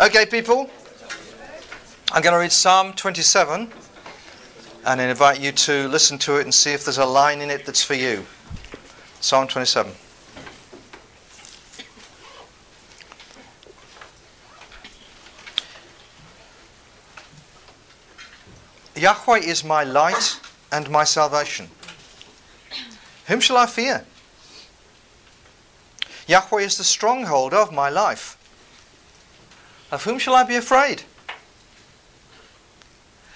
Okay, people, I'm going to read Psalm 27 and I invite you to listen to it and see if there's a line in it that's for you. Psalm 27. Yahweh is my light and my salvation. Whom shall I fear? Yahweh is the stronghold of my life. Of whom shall I be afraid?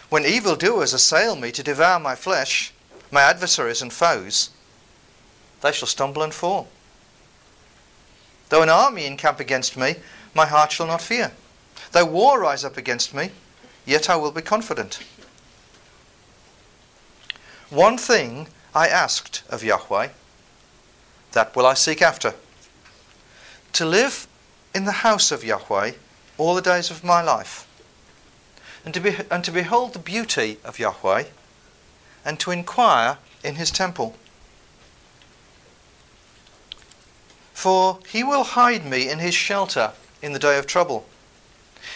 When evildoers assail me to devour my flesh, my adversaries and foes, they shall stumble and fall. Though an army encamp against me, my heart shall not fear. Though war rise up against me, yet I will be confident. One thing I asked of Yahweh, that will I seek after. To live in the house of Yahweh all the days of my life, and to, be, and to behold the beauty of Yahweh, and to inquire in his temple. For he will hide me in his shelter in the day of trouble.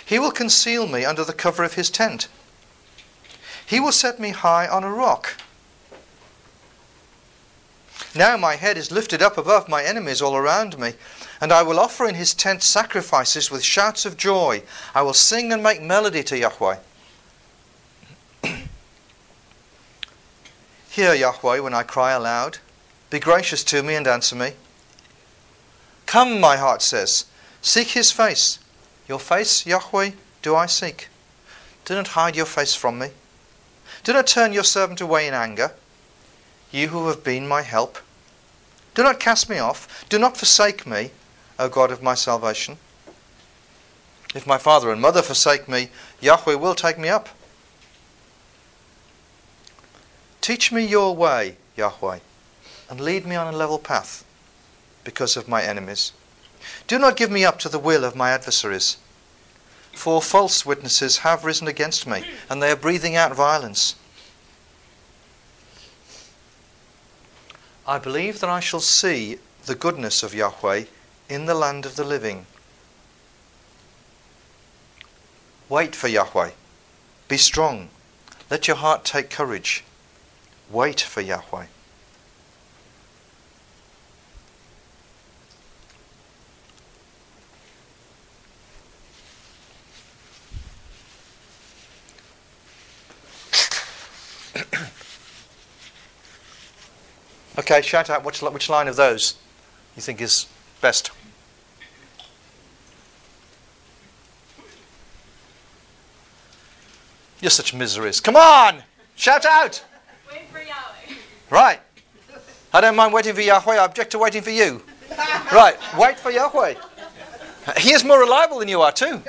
He will conceal me under the cover of his tent. He will set me high on a rock. Now my head is lifted up above my enemies all around me. And I will offer in his tent sacrifices with shouts of joy. I will sing and make melody to Yahweh. Hear, Yahweh, when I cry aloud. Be gracious to me and answer me. Come, my heart says, seek his face. Your face, Yahweh, do I seek. Do not hide your face from me. Do not turn your servant away in anger, you who have been my help. Do not cast me off. Do not forsake me. O God of my salvation. If my father and mother forsake me, Yahweh will take me up. Teach me your way, Yahweh, and lead me on a level path because of my enemies. Do not give me up to the will of my adversaries. For false witnesses have risen against me, and they are breathing out violence. I believe that I shall see the goodness of Yahweh in the land of the living. Wait for Yahweh. Be strong. Let your heart take courage. Wait for Yahweh. okay, shout out which, which line of those you think is best. You're such miseries. Come on! Shout out! Wait for Yahweh. Right. I don't mind waiting for Yahweh, I object to waiting for you. Right, wait for Yahweh. He is more reliable than you are, too.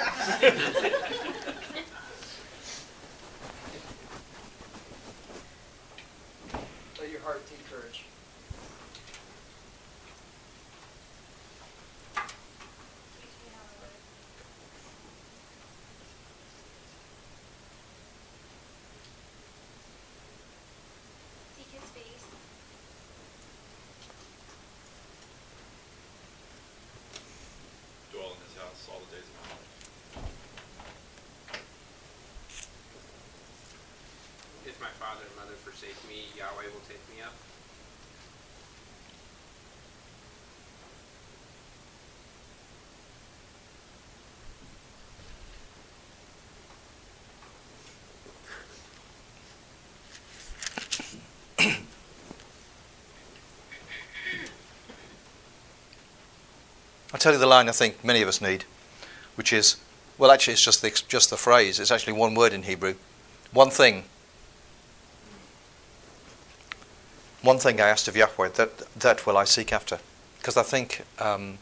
Tell you the line I think many of us need, which is, well, actually, it's just the, just the phrase. It's actually one word in Hebrew. One thing. One thing I asked of Yahweh, that, that will I seek after. Because I think um,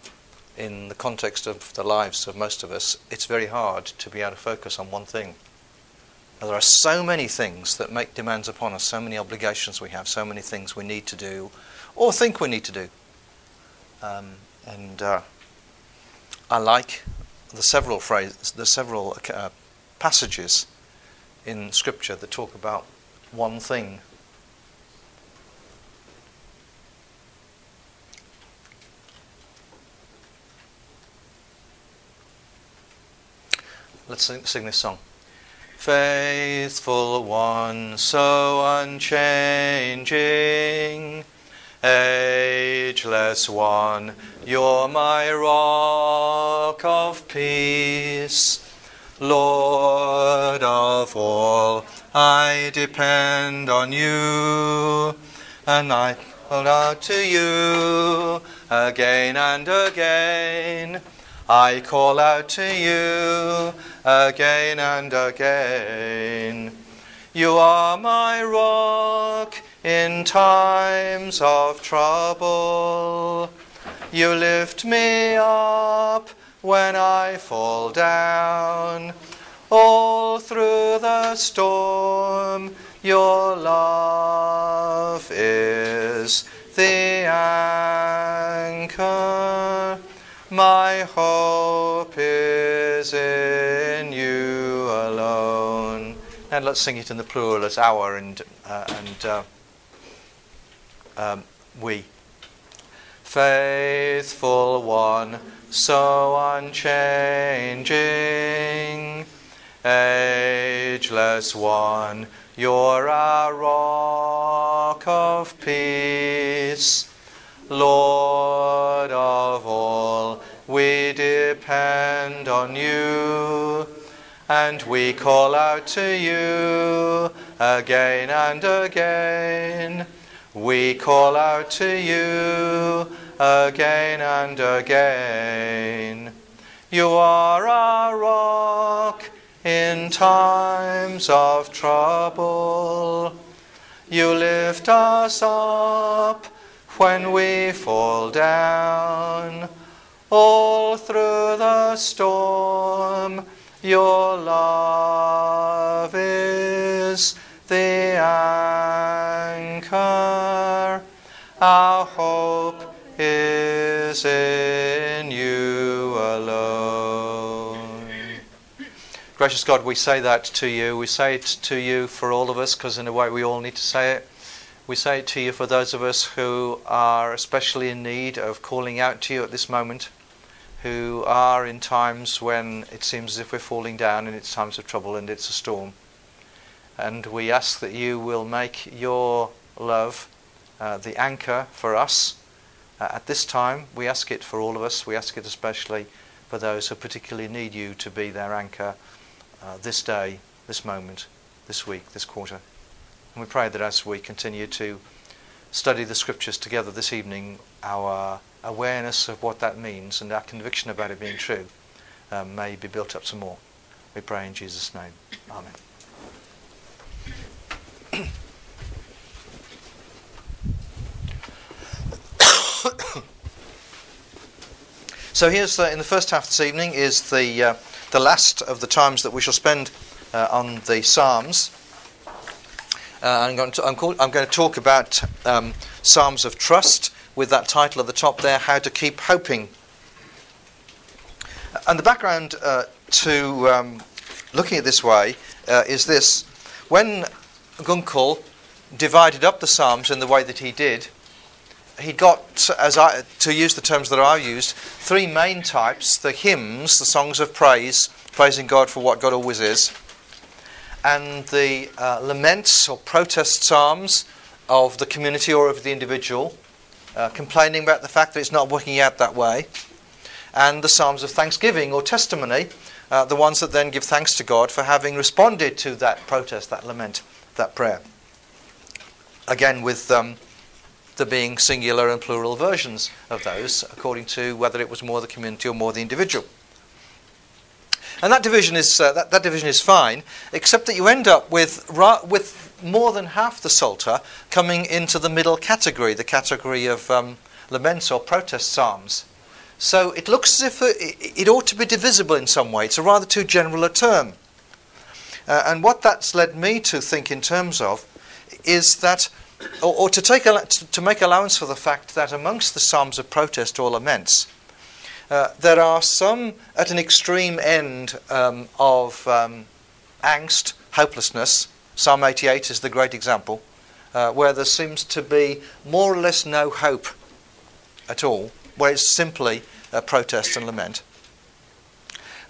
in the context of the lives of most of us, it's very hard to be able to focus on one thing. Now, There are so many things that make demands upon us, so many obligations we have, so many things we need to do or think we need to do. Um, and uh, I like the several phrases, the several uh, passages in Scripture that talk about one thing. Let's sing, sing this song. Faithful one, so unchanging, ageless one, you're my rock of peace. Lord of all, I depend on you, and I hold out to you again and again. I call out to you again and again. You are my rock in times of trouble. You lift me up when I fall down. All through the storm, your love is the anchor. My hope is in you alone. And let's sing it in the plural as our and, uh, and uh, um, we. Faithful one, so unchanging, ageless one, you're our rock of peace. Lord of all, we depend on you, and we call out to you again and again. We call out to you again and again. You are our rock in times of trouble. You lift us up when we fall down. All through the storm, your love is the anchor. Our hope is in you alone. Gracious God, we say that to you. We say it to you for all of us because, in a way, we all need to say it. We say it to you for those of us who are especially in need of calling out to you at this moment, who are in times when it seems as if we're falling down and it's times of trouble and it's a storm. And we ask that you will make your love uh, the anchor for us uh, at this time. We ask it for all of us. We ask it especially for those who particularly need you to be their anchor uh, this day, this moment, this week, this quarter. And we pray that as we continue to study the scriptures together this evening, our awareness of what that means and our conviction about it being true um, may be built up some more. We pray in Jesus' name. Amen. so here's uh, in the first half this evening is the uh, the last of the times that we shall spend uh, on the Psalms. Uh, I'm, going to, I'm, call, I'm, going to, talk about um, Psalms of Trust with that title at the top there, How to Keep Hoping. And the background uh, to um, looking at this way uh, is this. When Gunkel divided up the Psalms in the way that he did, he got, as I, to use the terms that I used, three main types the hymns, the songs of praise, praising God for what God always is and the uh, laments or protest psalms of the community or of the individual, uh, complaining about the fact that it's not working out that way, and the psalms of thanksgiving or testimony, uh, the ones that then give thanks to God for having responded to that protest, that lament, that prayer. Again, with um, there being singular and plural versions of those, according to whether it was more the community or more the individual. And that division is uh, that, that division is fine, except that you end up with ra- with more than half the psalter coming into the middle category, the category of um, laments or protest psalms. So it looks as if it, it ought to be divisible in some way. It's a rather too general a term. Uh, and what that's led me to think in terms of is that, or, or to, take to, make allowance for the fact that amongst the Psalms of protest or laments, uh, there are some at an extreme end um, of um, angst, hopelessness. Psalm 88 is the great example, uh, where there seems to be more or less no hope at all, where it's simply a protest and lament.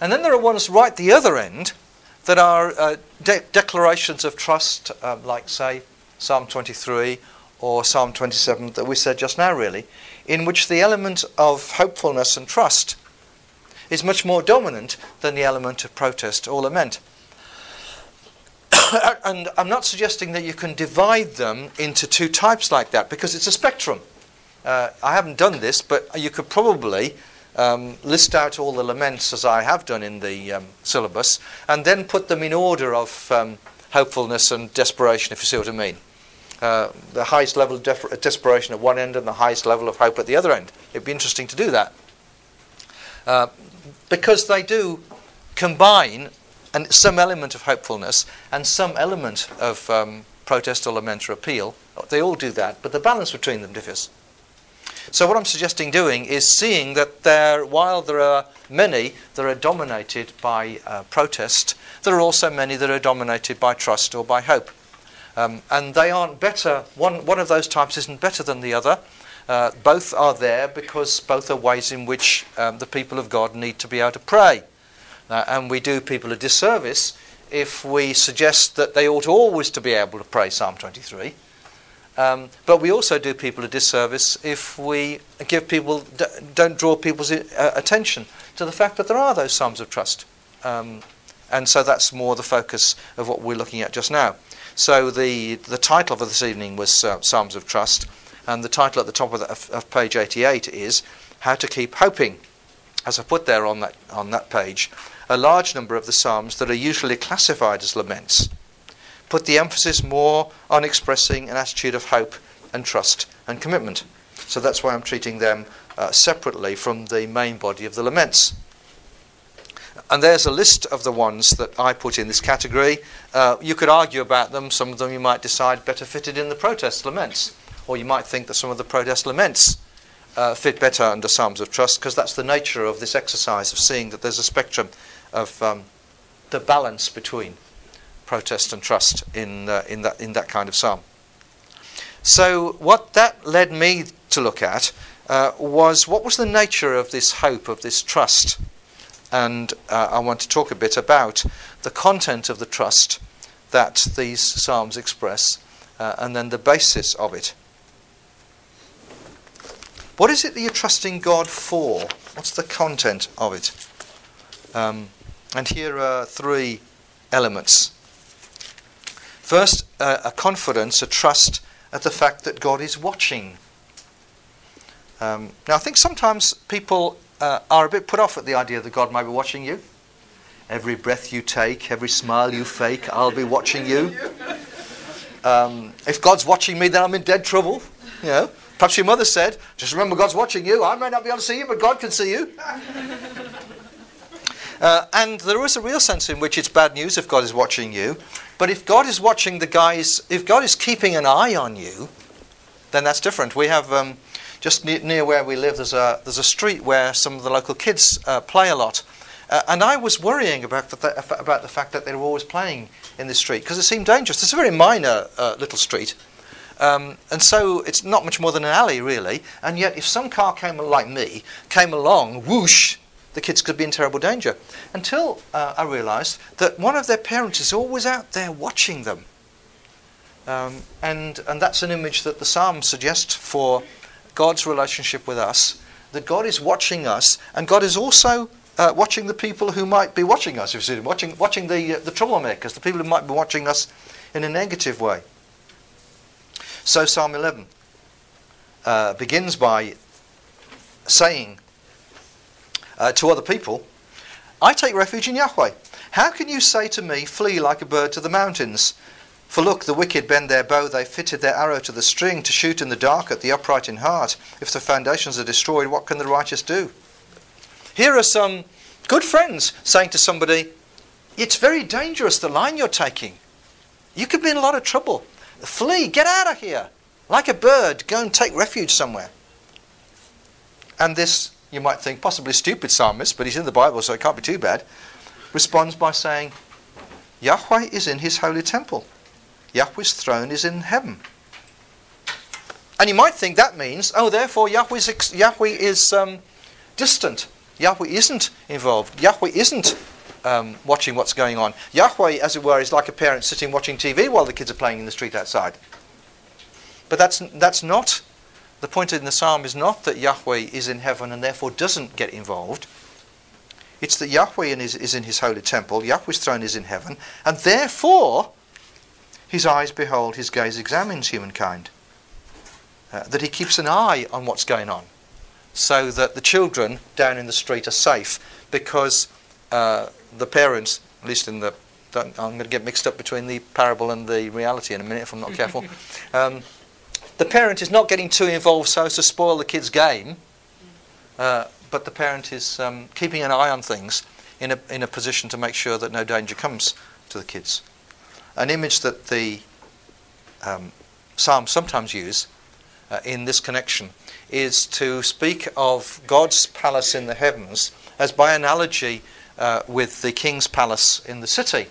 And then there are ones right the other end that are uh, de- declarations of trust, um, like, say, Psalm 23 or Psalm 27 that we said just now, really, in which the element of hopefulness and trust is much more dominant than the element of protest or lament. and I'm not suggesting that you can divide them into two types like that because it's a spectrum. Uh, I haven't done this, but you could probably um, list out all the laments as I have done in the um, syllabus and then put them in order of um, hopefulness and desperation, if you see what I mean. Uh, the highest level of def- desperation at one end and the highest level of hope at the other end. It'd be interesting to do that. Uh, because they do combine and some element of hopefulness and some element of um, protest or lament or appeal. They all do that, but the balance between them differs. So what I'm suggesting doing is seeing that there, while there are many that are dominated by uh, protest, there are also many that are dominated by trust or by hope. Um, and they aren't better, one, one of those types isn't better than the other. Uh, both are there because both are ways in which um, the people of God need to be able to pray. Uh, and we do people a disservice if we suggest that they ought always to be able to pray Psalm 23 um, but we also do people a disservice if we give people don't draw people's uh, attention to the fact that there are those psalms of trust, um, and so that's more the focus of what we're looking at just now. So the the title for this evening was uh, Psalms of Trust, and the title at the top of, the, of, of page 88 is How to Keep Hoping. As I put there on that on that page, a large number of the psalms that are usually classified as laments put the emphasis more on expressing an attitude of hope and trust and commitment. So that's why I'm treating them uh, separately from the main body of the laments. And there's a list of the ones that I put in this category. Uh, you could argue about them. Some of them you might decide better fitted in the protest laments. Or you might think that some of the protest laments uh, fit better under Psalms of Trust, because that's the nature of this exercise of seeing that there's a spectrum of um, the balance between protest and trust in, uh, in, that, in that kind of psalm. So, what that led me to look at uh, was what was the nature of this hope, of this trust? And uh, I want to talk a bit about the content of the trust that these psalms express uh, and then the basis of it. What is it that you're trusting God for? What's the content of it? Um, and here are three elements First, uh, a confidence, a trust at the fact that God is watching. Um, now, I think sometimes people uh, are a bit put off at the idea that God might be watching you. Every breath you take, every smile you fake, I'll be watching you. Um, if God's watching me, then I'm in dead trouble. You know, perhaps your mother said, "Just remember, God's watching you. I may not be able to see you, but God can see you." Uh, and there is a real sense in which it's bad news if God is watching you. But if God is watching the guys, if God is keeping an eye on you, then that's different. We have um, just near, near, where we live. There's a there's a street where some of the local kids uh, play a lot, uh, and I was worrying about the, about the fact that they were always playing in this street because it seemed dangerous. It's a very minor uh, little street. Um, and so it's not much more than an alley, really. And yet, if some car came like me, came along, whoosh, the kids could be in terrible danger. Until uh, I realised that one of their parents is always out there watching them. Um, and, and that's an image that the psalm suggests for God's relationship with us. That God is watching us, and God is also uh, watching the people who might be watching us. If you see, watching, watching the, uh, the troublemakers, the people who might be watching us in a negative way. So Psalm 11 uh, begins by saying uh, to other people, I take refuge in Yahweh. How can you say to me, Flee like a bird to the mountains? For look, the wicked bend their bow, they fitted their arrow to the string to shoot in the dark at the upright in heart. If the foundations are destroyed, what can the righteous do? Here are some good friends saying to somebody, It's very dangerous, the line you're taking. You could be in a lot of trouble. Flee, get out of here. Like a bird, go and take refuge somewhere. And this, you might think, possibly stupid psalmist, but he's in the Bible, so it can't be too bad, responds by saying, Yahweh is in his holy temple. Yahweh's throne is in heaven. And you might think that means, oh, therefore ex- Yahweh is um, distant. Yahweh isn't involved. Yahweh isn't um, watching what's going on. Yahweh, as it were, is like a parent sitting watching TV while the kids are playing in the street outside. But that's, that's not, the point in the psalm is not that Yahweh is in heaven and therefore doesn't get involved. It's that Yahweh is, is in his holy temple, Yahweh's throne is in heaven, and therefore his eyes behold, his gaze examines humankind. Uh, that he keeps an eye on what's going on so that the children down in the street are safe because uh, the parents, at least in the, I'm going to get mixed up between the parable and the reality in a minute if I'm not careful. Um, the parent is not getting too involved so as to spoil the kid's game, uh, but the parent is um, keeping an eye on things in a, in a position to make sure that no danger comes to the kids. An image that the um, Psalms sometimes use uh, in this connection is to speak of God's palace in the heavens as by analogy uh, with the king's palace in the city.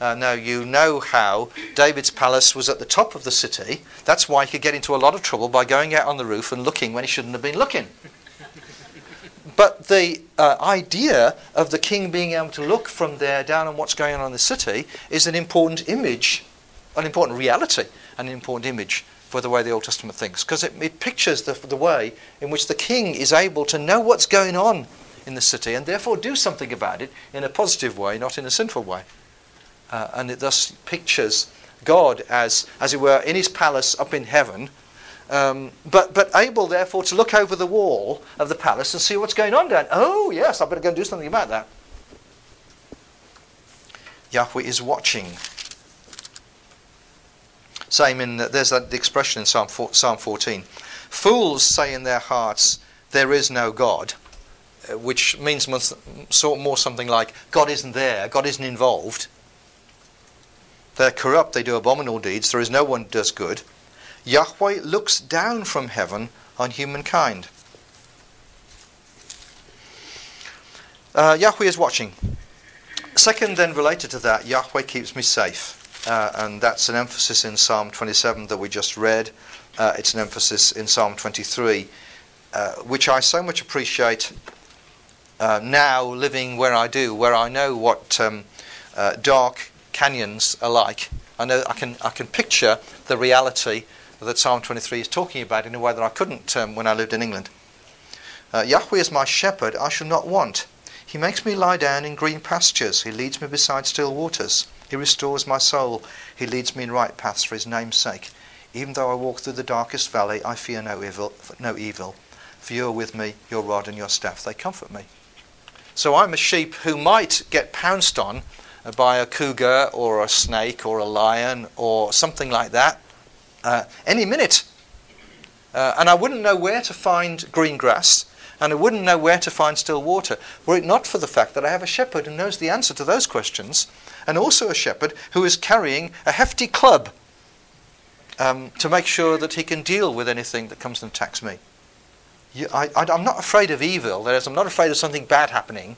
Uh, now, you know how David's palace was at the top of the city. That's why he could get into a lot of trouble by going out on the roof and looking when he shouldn't have been looking. but the uh, idea of the king being able to look from there down on what's going on in the city is an important image, an important reality, an important image for the way the Old Testament thinks. Because it, it pictures the, the way in which the king is able to know what's going on in the city and therefore do something about it in a positive way, not in a sinful way. Uh, and it thus pictures God as, as it were, in his palace up in heaven, um, but, but able therefore to look over the wall of the palace and see what's going on down. Oh, yes, I better go and do something about that. Yahweh is watching. Same in, there's that expression in Psalm, Psalm 14. Fools say in their hearts, There is no God. Uh, which means more something like God isn't there, God isn't involved. They're corrupt, they do abominable deeds, there is no one does good. Yahweh looks down from heaven on humankind. Uh, Yahweh is watching. Second, then related to that, Yahweh keeps me safe. Uh, and that's an emphasis in Psalm 27 that we just read. Uh, it's an emphasis in Psalm 23, uh, which I so much appreciate uh, now living where I do, where I know what um, uh, dark canyons alike. I know I can I can picture the reality that Psalm 23 is talking about in a way that I couldn't um, when I lived in England. Uh, Yahweh is my shepherd; I shall not want. He makes me lie down in green pastures. He leads me beside still waters. He restores my soul. He leads me in right paths for His name's sake. Even though I walk through the darkest valley, I fear no evil. No evil. For you are with me. Your rod and your staff they comfort me. So I'm a sheep who might get pounced on by a cougar or a snake or a lion or something like that uh, any minute. Uh, and I wouldn't know where to find green grass and I wouldn't know where to find still water were it not for the fact that I have a shepherd who knows the answer to those questions and also a shepherd who is carrying a hefty club um, to make sure that he can deal with anything that comes and attacks me. You, I, am not afraid of evil. That is, I'm not afraid of something bad happening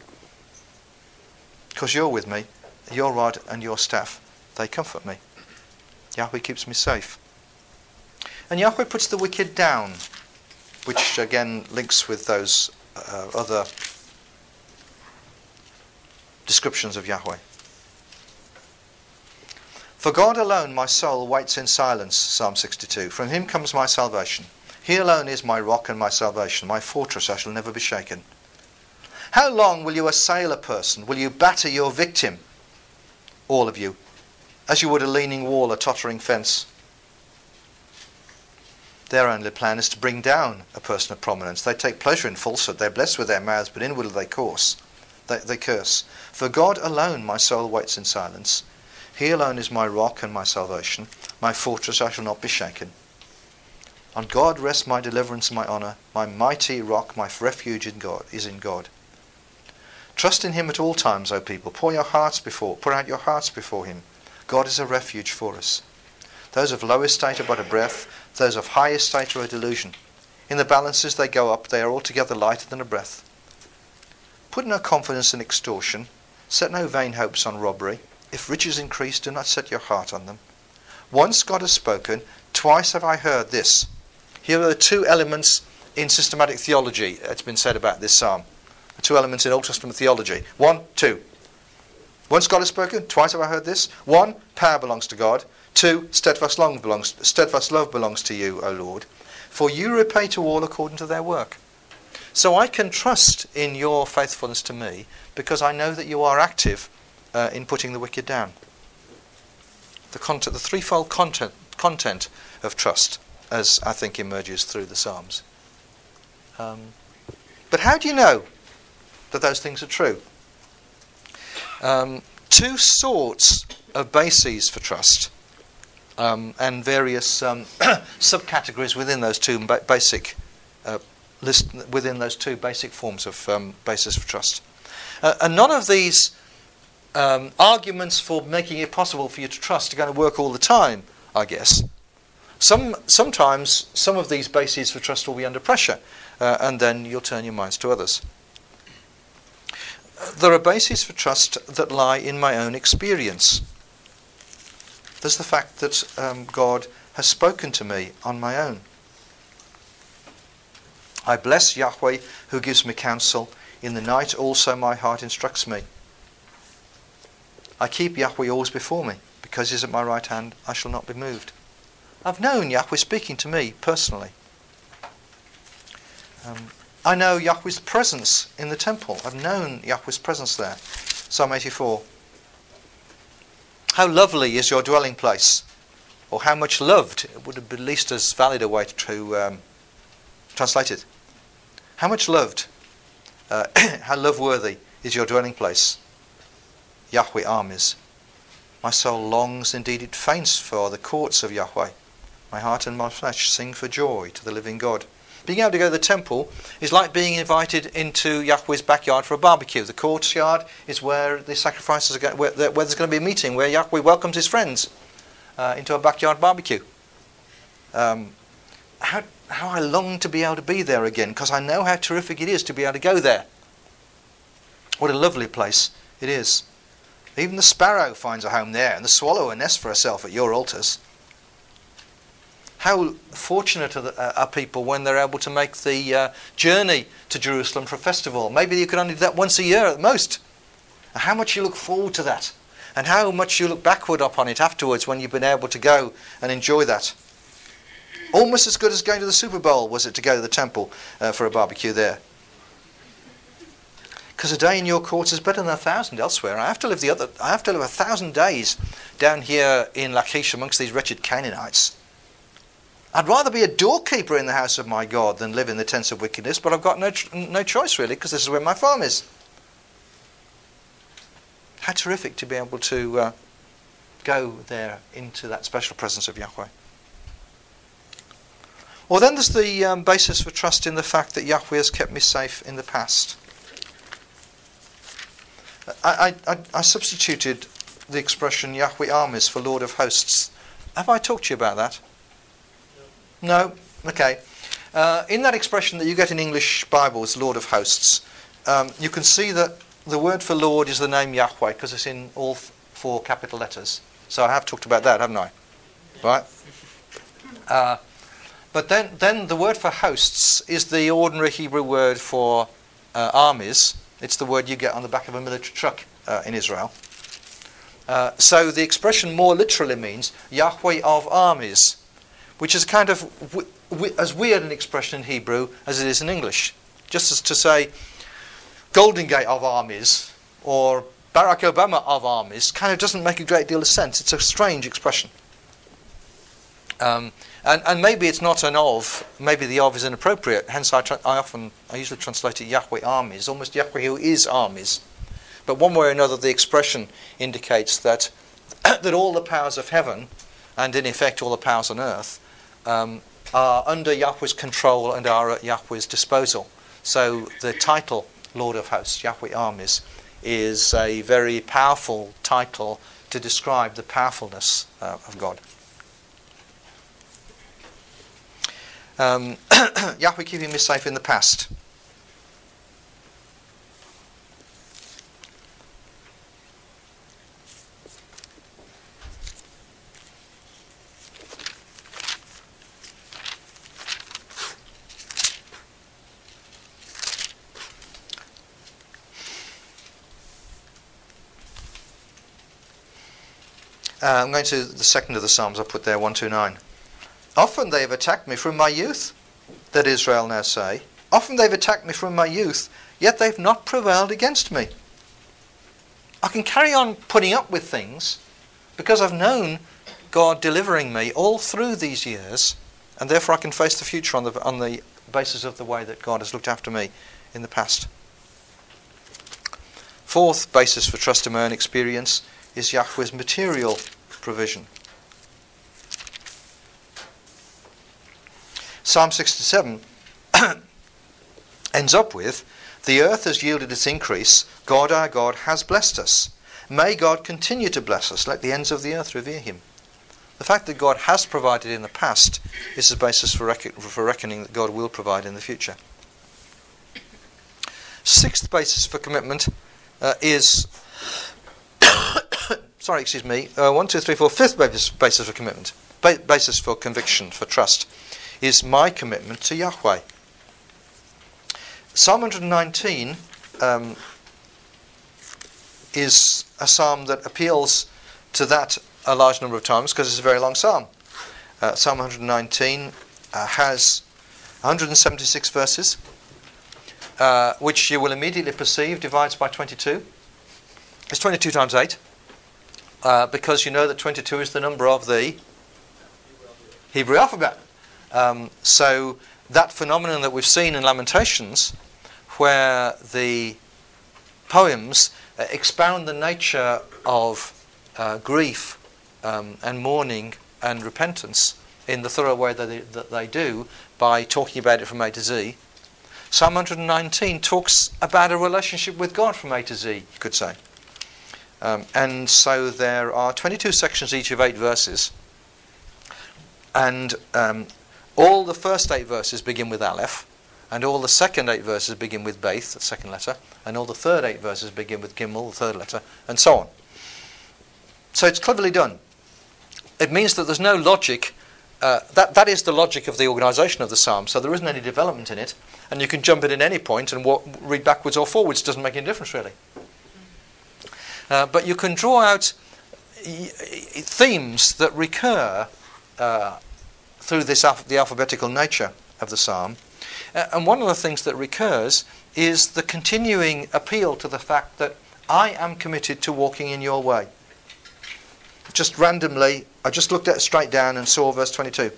because you're with me. Your rod and your staff, they comfort me. Yahweh keeps me safe. And Yahweh puts the wicked down, which again links with those uh, other descriptions of Yahweh. For God alone my soul waits in silence, Psalm 62. From him comes my salvation. He alone is my rock and my salvation, my fortress, I shall never be shaken. How long will you assail a person? Will you batter your victim? All of you, as you would a leaning wall, a tottering fence. Their only plan is to bring down a person of prominence. They take pleasure in falsehood. They're blessed with their mouths, but inwardly they curse. They, they curse. For God alone my soul waits in silence. He alone is my rock and my salvation. My fortress I shall not be shaken. On God rests my deliverance and my honour. My mighty rock, my refuge in God is in God. Trust in him at all times, O people. Pour your hearts before, pour out your hearts before him. God is a refuge for us. Those of low estate are but a breath, those of high estate are a delusion. In the balances they go up, they are altogether lighter than a breath. Put no confidence in extortion, set no vain hopes on robbery. If riches increase, do not set your heart on them. Once God has spoken, twice have I heard this. Here are the two elements in systematic theology that's been said about this psalm. Two elements in Old Testament theology. One, two. Once God has spoken, twice have I heard this. One, power belongs to God. Two, steadfast love belongs, steadfast love belongs to you, O Lord. For you repay to all according to their work. So I can trust in your faithfulness to me because I know that you are active uh, in putting the wicked down. The, content, the threefold content, content of trust, as I think emerges through the Psalms. Um, but how do you know that those things are true? Um, two sorts of bases for trust um, and various um, subcategories within those two ba- basic uh, list within those two basic forms of um, basis for trust. Uh, and none of these um, arguments for making it possible for you to trust are going to work all the time, I guess. Some, sometimes some of these bases for trust will be under pressure, uh, and then you'll turn your minds to others. There are bases for trust that lie in my own experience. There's the fact that um, God has spoken to me on my own. I bless Yahweh who gives me counsel. In the night also my heart instructs me. I keep Yahweh always before me. Because he's at my right hand, I shall not be moved. I've known Yahweh speaking to me personally. Um, I know Yahweh's presence in the temple. I've known Yahweh's presence there. Psalm 84. How lovely is your dwelling place? Or how much loved? It would have been at least as valid a way to um, translate it. How much loved, uh, how loveworthy is your dwelling place? Yahweh armies. My soul longs, indeed it faints for the courts of Yahweh. My heart and my flesh sing for joy to the living God. Being able to go to the temple is like being invited into Yahweh's backyard for a barbecue. The courtyard is where the sacrifices are going, where, where there's going to be a meeting where Yahweh welcomes his friends uh, into a backyard barbecue. Um, how, how I long to be able to be there again because I know how terrific it is to be able to go there. What a lovely place it is. Even the sparrow finds a home there, and the swallow a nest for herself at your altars. How fortunate are, the, uh, are, people when they're able to make the uh, journey to Jerusalem for a festival. Maybe you can only do that once a year at most. How much you look forward to that, and how much you look backward upon it afterwards when you've been able to go and enjoy that. Almost as good as going to the Super Bowl was it to go to the temple uh, for a barbecue there. Because a day in your courts is better than a thousand elsewhere. I have to live the other. I have to live a thousand days down here in Lachish amongst these wretched Canaanites. I'd rather be a doorkeeper in the house of my God than live in the tents of wickedness, but I've got no, no choice really because this is where my farm is. How terrific to be able to uh, go there into that special presence of Yahweh. Well, then there's the um, basis for trust in the fact that Yahweh has kept me safe in the past. I, I, I substituted the expression Yahweh armies for Lord of hosts. Have I talked to you about that? No? Okay. Uh, in that expression that you get in English Bibles, Lord of Hosts, um, you can see that the word for Lord is the name Yahweh because it's in all f- four capital letters. So I have talked about that, haven't I? Right? Uh, but then, then the word for hosts is the ordinary Hebrew word for uh, armies. It's the word you get on the back of a military truck uh, in Israel. Uh, so the expression more literally means Yahweh of armies which is kind of w- w- as weird an expression in Hebrew as it is in English. Just as to say Golden Gate of armies or Barack Obama of armies kind of doesn't make a great deal of sense. It's a strange expression. Um, and, and, maybe it's not an of, maybe the of is inappropriate. Hence, I, tra- I often, I usually translate it Yahweh armies, almost Yahweh who is armies. But one way or another, the expression indicates that, that all the powers of heaven, and in effect all the powers on earth, um, are under Yahweh's control and are at Yahweh's disposal. So the title Lord of hosts, Yahweh armies, is a very powerful title to describe the powerfulness uh, of God. Um, Yahweh keeping me safe in the past. Uh, I'm going to the second of the Psalms I put there, 129. Often they have attacked me from my youth, that Israel now say. Often they've attacked me from my youth, yet they've not prevailed against me. I can carry on putting up with things because I've known God delivering me all through these years, and therefore I can face the future on the, on the basis of the way that God has looked after me in the past. Fourth basis for trust in my own experience is Yahweh's material provision. Psalm 67 ends up with The earth has yielded its increase, God our God has blessed us. May God continue to bless us, let the ends of the earth revere him. The fact that God has provided in the past is the basis for, reckon, for reckoning that God will provide in the future. Sixth basis for commitment uh, is sorry, excuse me, uh, one, two, three, four, fifth basis, basis for commitment, ba- basis for conviction, for trust, is my commitment to Yahweh. Psalm 119 um, is a psalm that appeals to that a large number of times because it's a very long psalm. Uh, psalm 119 uh, has 176 verses, uh, which you will immediately perceive divides by 22. It's 22 times 8 uh, because you know that 22 is the number of the Hebrew alphabet. Um, so that phenomenon that we've seen in Lamentations, where the poems uh, expound the nature of uh, grief um, and mourning and repentance in the thorough way that they, that they do by talking about it from A to Z. Psalm 119 talks about a relationship with God from A to Z, you could say. Um, and so there are 22 sections, each of eight verses. And um, all the first eight verses begin with Aleph, and all the second eight verses begin with Beth, the second letter, and all the third eight verses begin with Gimel, the third letter, and so on. So it's cleverly done. It means that there's no logic. Uh, that, that is the logic of the organisation of the psalm, so there isn't any development in it, and you can jump in any point and walk, read backwards or forwards, doesn't make any difference really. Uh, but you can draw out themes that recur uh, through this the alphabetical nature of the psalm. Uh, and one of the things that recurs is the continuing appeal to the fact that I am committed to walking in your way. Just randomly, I just looked at straight down and saw verse 22.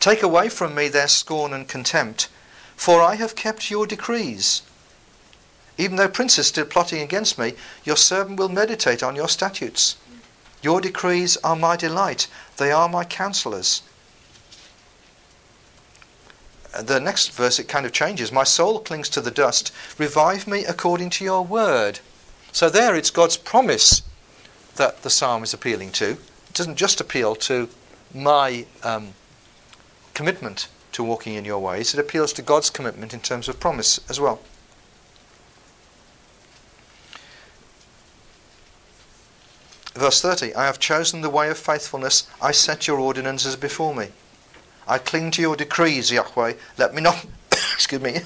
Take away from me their scorn and contempt, for I have kept your decrees. Even though princes still plotting against me, your servant will meditate on your statutes. Your decrees are my delight, they are my counselors. The next verse it kind of changes. My soul clings to the dust. Revive me according to your word. So there it's God's promise that the psalm is appealing to. It doesn't just appeal to my um, commitment to walking in your ways, it appeals to God's commitment in terms of promise as well. Verse 30 I have chosen the way of faithfulness, I set your ordinances before me. I cling to your decrees, Yahweh. Let me not, excuse me,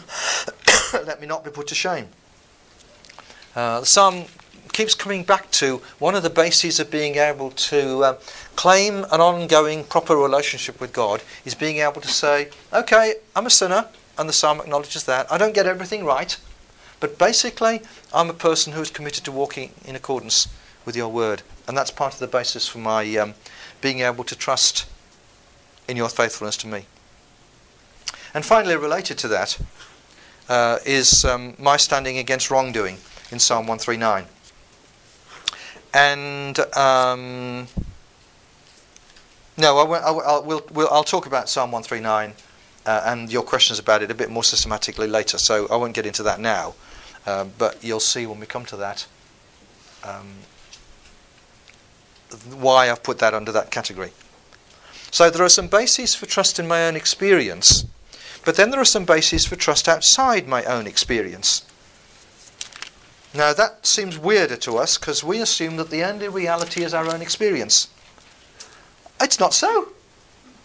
let me not be put to shame. Uh, the psalm keeps coming back to one of the bases of being able to uh, claim an ongoing proper relationship with God is being able to say, okay, I'm a sinner, and the psalm acknowledges that. I don't get everything right, but basically, I'm a person who is committed to walking in accordance with your word. And that's part of the basis for my um, being able to trust in your faithfulness to me. And finally, related to that, uh, is um, my standing against wrongdoing in Psalm 139. And um, no, I will, I will, we'll, we'll, I'll talk about Psalm 139 uh, and your questions about it a bit more systematically later. So I won't get into that now, um, but you'll see when we come to that um, why I've put that under that category. So there are some bases for trust in my own experience, but then there are some bases for trust outside my own experience. Now that seems weirder to us because we assume that the only reality is our own experience. It's not so.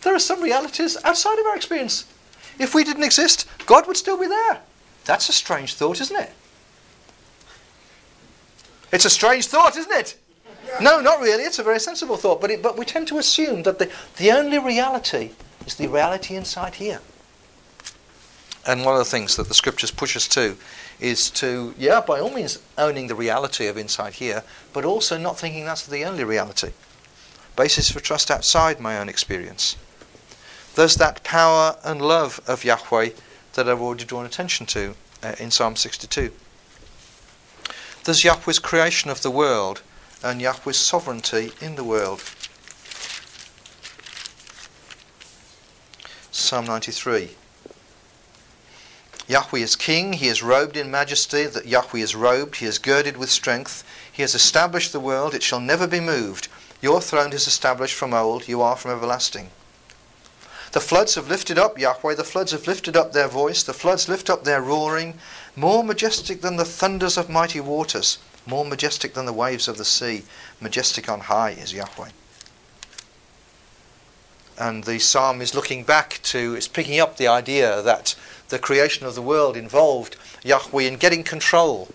There are some realities outside of our experience. If we didn't exist, God would still be there. That's a strange thought, isn't it? It's a strange thought, isn't it? No, not really. It's a very sensible thought. But, it, but we tend to assume that the, the only reality is the reality inside here. And one of the things that the scriptures push us to is to, yeah, by all means, owning the reality of inside here, but also not thinking that's the only reality. Basis for trust outside my own experience. There's that power and love of Yahweh that I've already drawn attention to uh, in Psalm 62. There's Yahweh's creation of the world and Yahweh's sovereignty in the world. Psalm 93. Yahweh is king, he is robed in majesty, that Yahweh is robed, he is girded with strength, he has established the world, it shall never be moved. Your throne is established from old, you are from everlasting. The floods have lifted up, Yahweh, the floods have lifted up their voice, the floods lift up their roaring, more majestic than the thunders of mighty waters, more majestic than the waves of the sea, majestic on high is Yahweh. And the psalm is looking back to, it's picking up the idea that the creation of the world involved Yahweh in getting control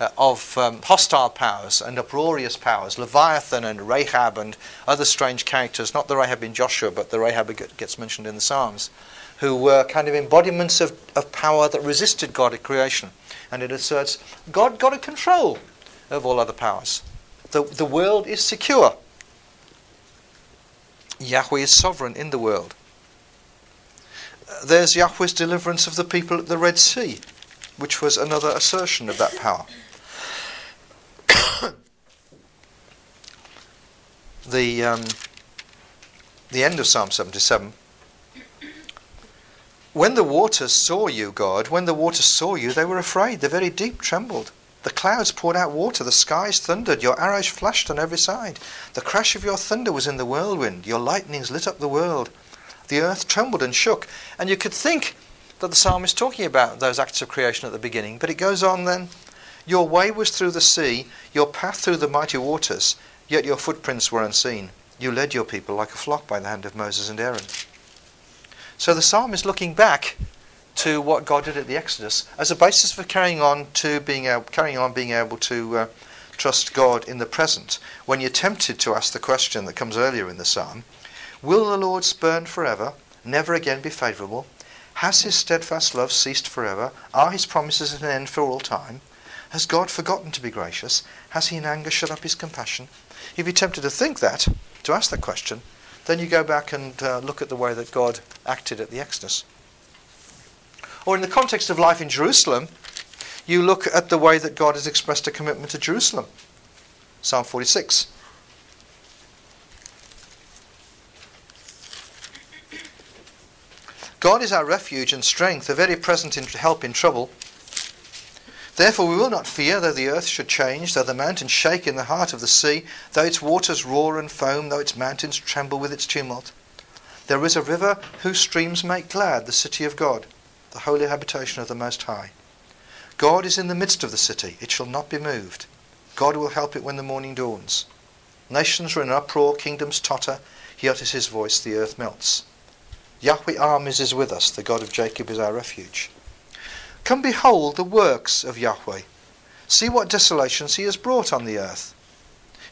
uh, of um, hostile powers and uproarious powers, Leviathan and Rahab and other strange characters, not the Rahab in Joshua, but the Rahab that gets mentioned in the Psalms, who were kind of embodiments of, of power that resisted God at creation. And it asserts God got a control of all other powers. The, the world is secure. Yahweh is sovereign in the world. There's Yahweh's deliverance of the people at the Red Sea, which was another assertion of that power. the um, the end of Psalm 77. When the waters saw you, God, when the waters saw you, they were afraid. The very deep trembled. The clouds poured out water, the skies thundered, your arrows flashed on every side. The crash of your thunder was in the whirlwind, your lightnings lit up the world. The earth trembled and shook. And you could think that the psalm is talking about those acts of creation at the beginning, but it goes on then. Your way was through the sea, your path through the mighty waters, yet your footprints were unseen. You led your people like a flock by the hand of Moses and Aaron. So the psalm is looking back to what God did at the Exodus as a basis for carrying on to being able, carrying on being able to uh, trust God in the present. When you're tempted to ask the question that comes earlier in the psalm, will the Lord spurn forever, never again be favourable? Has his steadfast love ceased forever? Are his promises at an end for all time? Has God forgotten to be gracious? Has he in anger shut up his compassion? If you're tempted to think that, to ask that question, then you go back and uh, look at the way that God acted at the Exodus. Or in the context of life in Jerusalem, you look at the way that God has expressed a commitment to Jerusalem. Psalm 46. God is our refuge and strength, a very present in help in trouble. Therefore we will not fear, though the earth should change, though the mountains shake in the heart of the sea, though its waters roar and foam, though its mountains tremble with its tumult. There is a river whose streams make glad the city of God the holy habitation of the Most High. God is in the midst of the city, it shall not be moved. God will help it when the morning dawns. Nations are in uproar, kingdoms totter, he utters his voice, the earth melts. Yahweh armies is with us, the God of Jacob is our refuge. Come behold the works of Yahweh. See what desolations he has brought on the earth.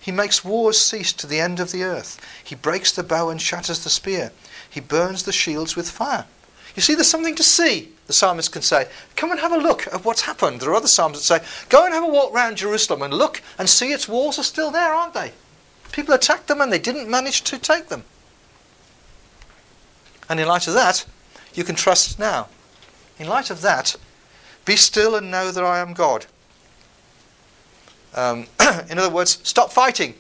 He makes wars cease to the end of the earth. He breaks the bow and shatters the spear. He burns the shields with fire. You see, there's something to see. The psalmist can say, Come and have a look at what's happened. There are other psalms that say, Go and have a walk round Jerusalem and look and see its walls are still there, aren't they? People attacked them and they didn't manage to take them. And in light of that, you can trust now. In light of that, be still and know that I am God. Um, in other words, stop fighting.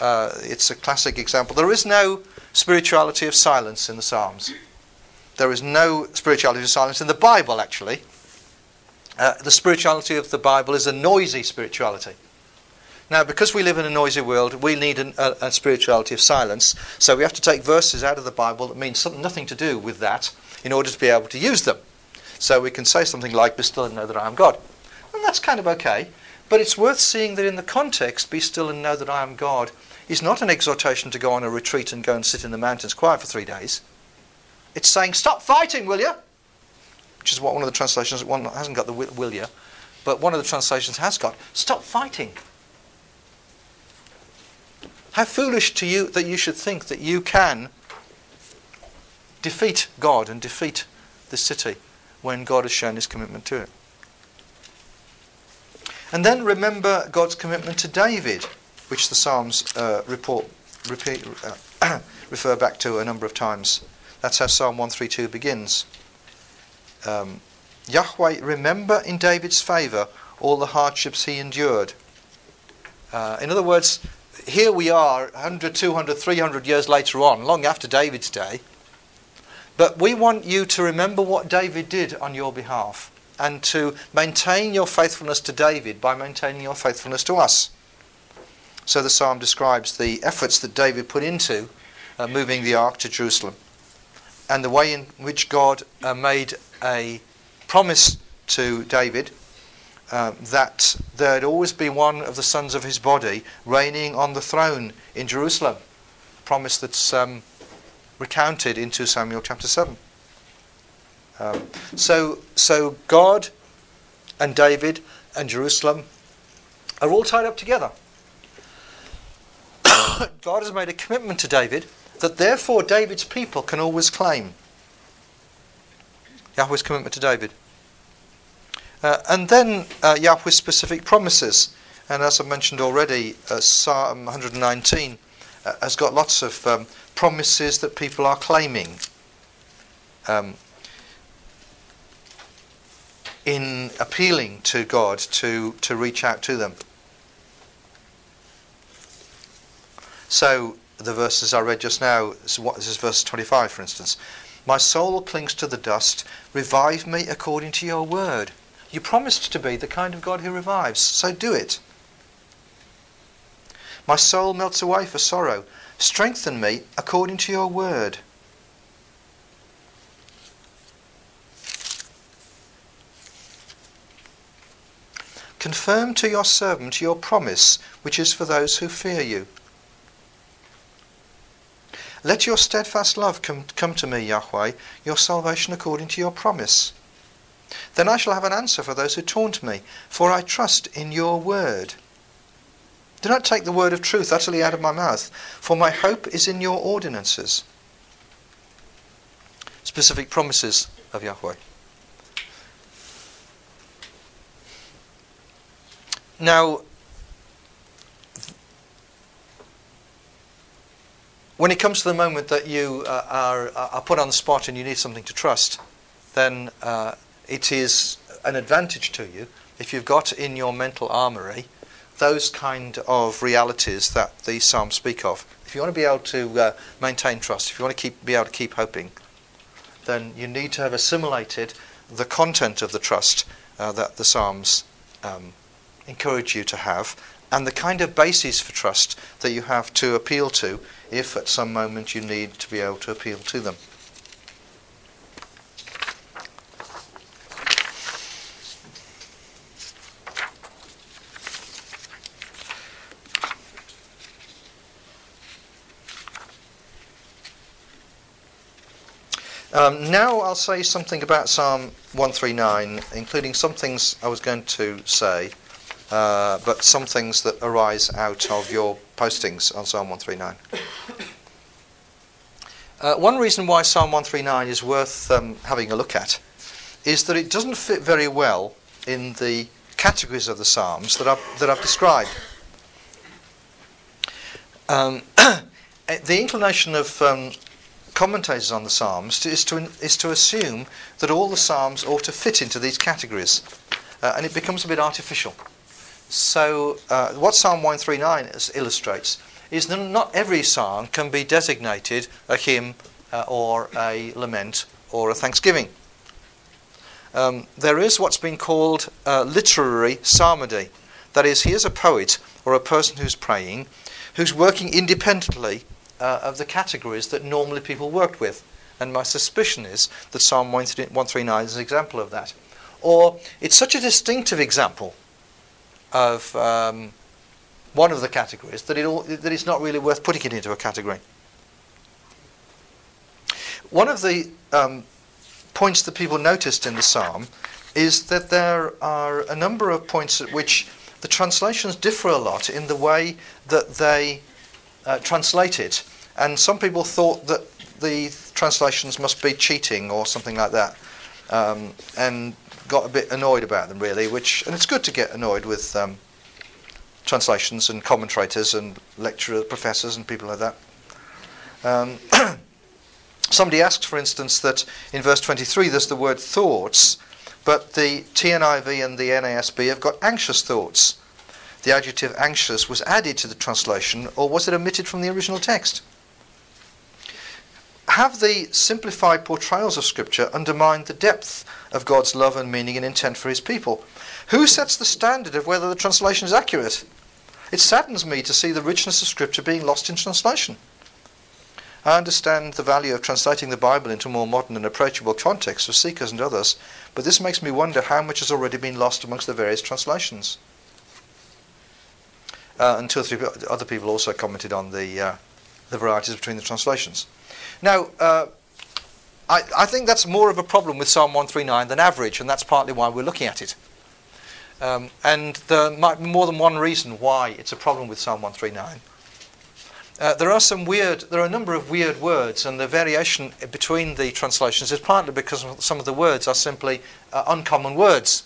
Uh, it's a classic example. There is no spirituality of silence in the Psalms. There is no spirituality of silence in the Bible, actually. Uh, the spirituality of the Bible is a noisy spirituality. Now, because we live in a noisy world, we need an, a, a, spirituality of silence. So we have to take verses out of the Bible that mean nothing to do with that in order to be able to use them. So we can say something like, Be still and know that I am God. And that's kind of okay. But it's worth seeing that in the context, Be still and know that I am God is not an exhortation to go on a retreat and go and sit in the mountains quiet for three days. It's saying, Stop fighting, will you? Which is what one of the translations, one hasn't got the will, will you, but one of the translations has got, Stop fighting. How foolish to you that you should think that you can defeat God and defeat the city when God has shown his commitment to it. And then remember God's commitment to David, which the Psalms uh, report, repeat, uh, refer back to a number of times. That's how Psalm 132 begins. Um, Yahweh, remember in David's favour all the hardships he endured. Uh, in other words, here we are 100, 200, 300 years later on, long after David's day, but we want you to remember what David did on your behalf and to maintain your faithfulness to David by maintaining your faithfulness to us. So the psalm describes the efforts that David put into uh, moving the ark to Jerusalem and the way in which God uh, made a promise to David uh, that there'd always be one of the sons of his body reigning on the throne in Jerusalem. a Promise that's um, recounted in 2 Samuel chapter 7. Um, so, so God and David and Jerusalem are all tied up together. God has made a commitment to David that therefore David's people can always claim. Yahweh's commitment to David. Uh, and then uh, Yahweh's specific promises. And as I mentioned already, uh, Psalm 119 uh, has got lots of um, promises that people are claiming um, in appealing to God to, to reach out to them. So the verses I read just now, this is verse 25 for instance. My soul clings to the dust, revive me according to your word. You promised to be the kind of God who revives, so do it. My soul melts away for sorrow. Strengthen me according to your word. Confirm to your servant your promise, which is for those who fear you. Let your steadfast love come, come to me, Yahweh, your salvation according to your promise. Then I shall have an answer for those who taunt me, for I trust in your word. Do not take the word of truth utterly out of my mouth, for my hope is in your ordinances. Specific promises of Yahweh. Now, when it comes to the moment that you uh, are, are put on the spot and you need something to trust, then uh, it is an advantage to you if you've got in your mental armory those kind of realities that these psalms speak of. If you want to be able to uh, maintain trust, if you want to keep, be able to keep hoping, then you need to have assimilated the content of the trust uh, that the psalms um, encourage you to have, and the kind of basis for trust that you have to appeal to if at some moment you need to be able to appeal to them. Um, now I'll say something about Psalm 139, including some things I was going to say, uh, but some things that arise out of your postings on Psalm 139. Uh, one reason why Psalm 139 is worth um, having a look at is that it doesn't fit very well in the categories of the Psalms that I've, that I've described. Um, the inclination of um, commentators on the Psalms is to, is to assume that all the Psalms ought to fit into these categories, uh, and it becomes a bit artificial. So, uh, what Psalm 139 illustrates is that not every psalm can be designated a hymn uh, or a lament or a thanksgiving. Um, there is what's been called uh, literary psalmody. That is, here's a poet or a person who's praying who's working independently uh, of the categories that normally people worked with. And my suspicion is that Psalm 139 is an example of that. Or it's such a distinctive example of um, one of the categories that, it all, that it's not really worth putting it into a category. One of the um, points that people noticed in the psalm is that there are a number of points at which the translations differ a lot in the way that they uh, translate it. And some people thought that the translations must be cheating or something like that, um, and got a bit annoyed about them really. Which and it's good to get annoyed with um, translations and commentators and lecturers, professors, and people like that. Um, somebody asked, for instance, that in verse 23 there's the word thoughts, but the TNIV and the NASB have got anxious thoughts. The adjective anxious was added to the translation, or was it omitted from the original text? Have the simplified portrayals of Scripture undermined the depth of God's love and meaning and intent for His people? Who sets the standard of whether the translation is accurate? It saddens me to see the richness of Scripture being lost in translation. I understand the value of translating the Bible into more modern and approachable contexts for seekers and others, but this makes me wonder how much has already been lost amongst the various translations. Uh, and two or three other people also commented on the, uh, the varieties between the translations. Now, uh, I, I, think that's more of a problem with Psalm 139 than average, and that's partly why we're looking at it. Um, and there might be more than one reason why it's a problem with Psalm 139. Uh, there are some weird, there are a number of weird words, and the variation between the translations is partly because some of the words are simply uh, uncommon words.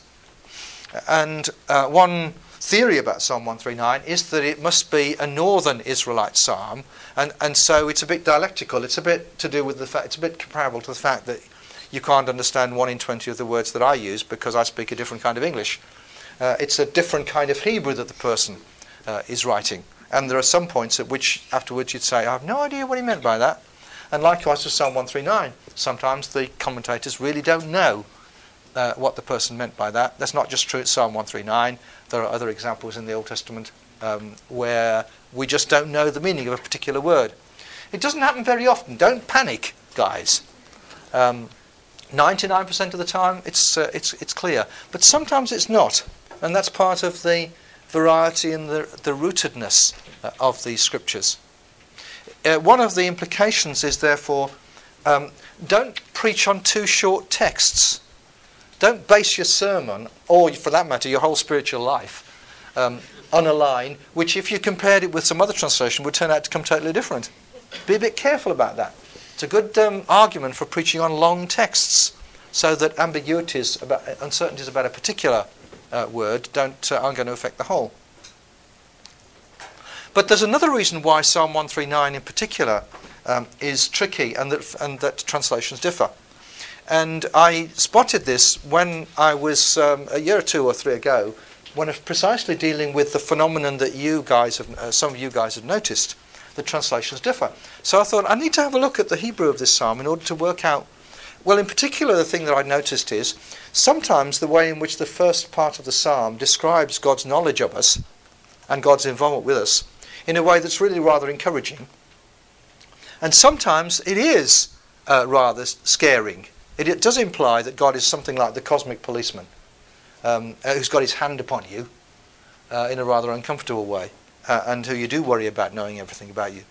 And uh, one theory about Psalm 139 is that it must be a northern Israelite psalm, and, and so it's a bit dialectical. It's a bit to do with the fact, it's a bit comparable to the fact that you can't understand one in 20 of the words that I use because I speak a different kind of English. Uh, it's a different kind of Hebrew that the person uh, is writing. And there are some points at which afterwards you'd say, I have no idea what he meant by that. And likewise with Psalm 139, sometimes the commentators really don't know uh, what the person meant by that. That's not just true at Psalm 139. There are other examples in the Old Testament um, where we just don't know the meaning of a particular word. It doesn't happen very often. Don't panic, guys. Um, 99% of the time, it's, uh, it's, it's clear. But sometimes it's not. And that's part of the variety and the, the rootedness uh, of these scriptures. Uh, one of the implications is, therefore, um, don't preach on too short texts. Don't base your sermon, or for that matter, your whole spiritual life, um, on a line which, if you compared it with some other translation, would turn out to come totally different. Be a bit careful about that. It's a good um, argument for preaching on long texts so that ambiguities, about, uncertainties about a particular uh, word don't, uh, aren't going to affect the whole. But there's another reason why Psalm 139 in particular um, is tricky and that, and that translations differ. And I spotted this when I was um, a year or two or three ago, when I was precisely dealing with the phenomenon that you guys have, uh, some of you guys have noticed. The translations differ. So I thought I need to have a look at the Hebrew of this psalm in order to work out well, in particular, the thing that I noticed is sometimes the way in which the first part of the psalm describes God's knowledge of us and God's involvement with us in a way that's really rather encouraging. And sometimes it is uh, rather scaring. It, it, does imply that God is something like the cosmic policeman um, uh, who's got his hand upon you uh, in a rather uncomfortable way uh, and who you do worry about knowing everything about you.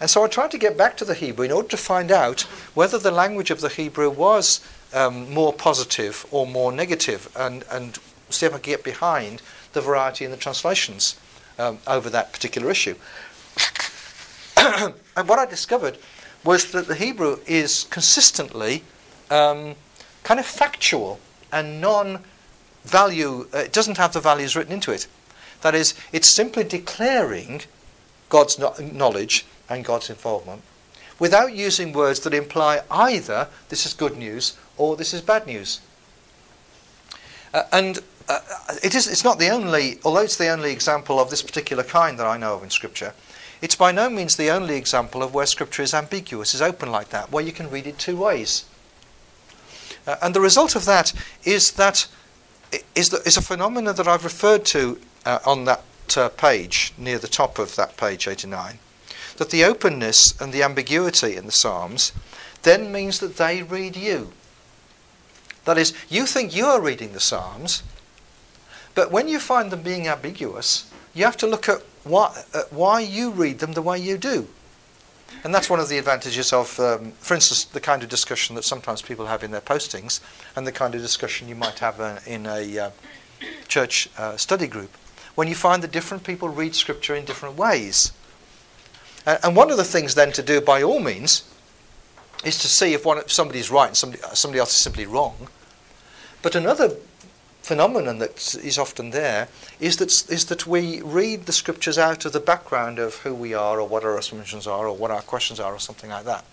And so I tried to get back to the Hebrew in order to find out whether the language of the Hebrew was um, more positive or more negative, and, and see if I could get behind the variety in the translations um, over that particular issue. and what I discovered was that the Hebrew is consistently um, kind of factual and non value, uh, it doesn't have the values written into it. That is, it's simply declaring God's knowledge and God's involvement without using words that imply either this is good news or this is bad news. Uh, and uh, it is, it's not the only, although it's the only example of this particular kind that I know of in Scripture, it's by no means the only example of where Scripture is ambiguous, is open like that, where you can read it two ways. Uh, and the result of that is that is, the, is a phenomenon that I've referred to uh, on that uh, page, near the top of that page 89, that the openness and the ambiguity in the Psalms then means that they read you. That is, you think you are reading the Psalms, but when you find them being ambiguous, you have to look at why, uh, why you read them the way you do. And that's one of the advantages of, um, for instance, the kind of discussion that sometimes people have in their postings and the kind of discussion you might have uh, in a uh, church uh, study group, when you find that different people read Scripture in different ways. and one of the things then to do, by all means, is to see if, one, if somebody's right and somebody, somebody else is simply wrong. But another phenomenon that is often there is that, is that we read the scriptures out of the background of who we are or what our assumptions are or what our questions are or something like that.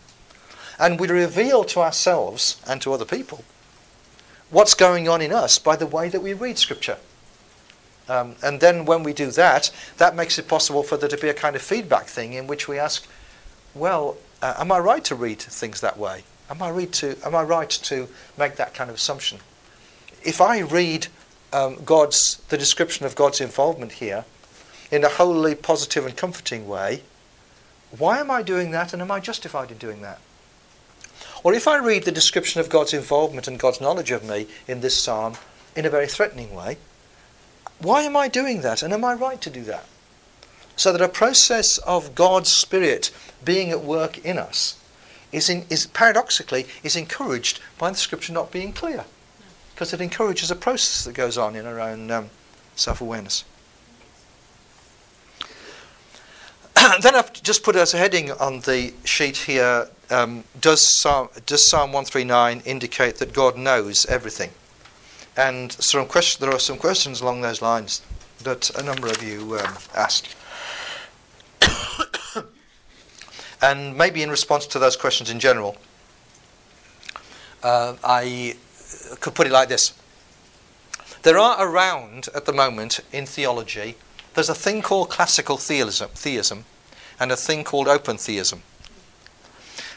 And we reveal to ourselves and to other people what's going on in us by the way that we read scripture. Um, and then when we do that, that makes it possible for there to be a kind of feedback thing in which we ask, well, uh, am I right to read things that way? Am I, read to, am I right to make that kind of assumption? If I read um, God's the description of God's involvement here in a wholly positive and comforting way, why am I doing that, and am I justified in doing that? Or if I read the description of God's involvement and God's knowledge of me in this psalm in a very threatening way, why am I doing that, and am I right to do that? So that a process of God's Spirit being at work in us is, in, is paradoxically is encouraged by the Scripture not being clear because it encourages a process that goes on in our own um, self awareness. then I've just put as a heading on the sheet here um, does, Psalm, does Psalm 139 indicate that God knows everything? And some question, there are some questions along those lines that a number of you um, asked. and maybe in response to those questions in general, uh, I could put it like this. There are around at the moment in theology, there's a thing called classical theism, theism and a thing called open theism.